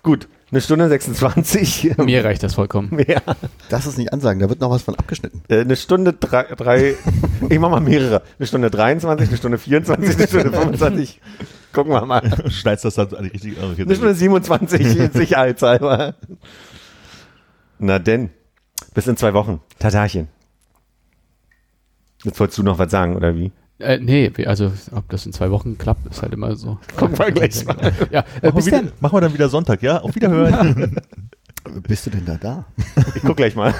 Gut, eine Stunde 26. Mir reicht das vollkommen. Mehr. Das ist nicht ansagen, da wird noch was von abgeschnitten. Äh, Eine Stunde drei, drei ich mach mal mehrere. Eine Stunde 23, eine Stunde 24, eine Stunde 25. Gucken wir mal. *laughs* Schneidest das dann an die richtige oh, Eine Stunde 27, *laughs* sicherheitshalber. Na denn, bis in zwei Wochen. Tatarchen. Jetzt wolltest du noch was sagen, oder wie? Äh, nee, also ob das in zwei Wochen klappt, ist halt immer so. Gucken wir gleich *laughs* mal. Ja, äh, Machen bis wir, wieder, dann. machen wir dann wieder Sonntag, ja? Auf Wiederhören. Bist du denn da da? Ich guck gleich mal.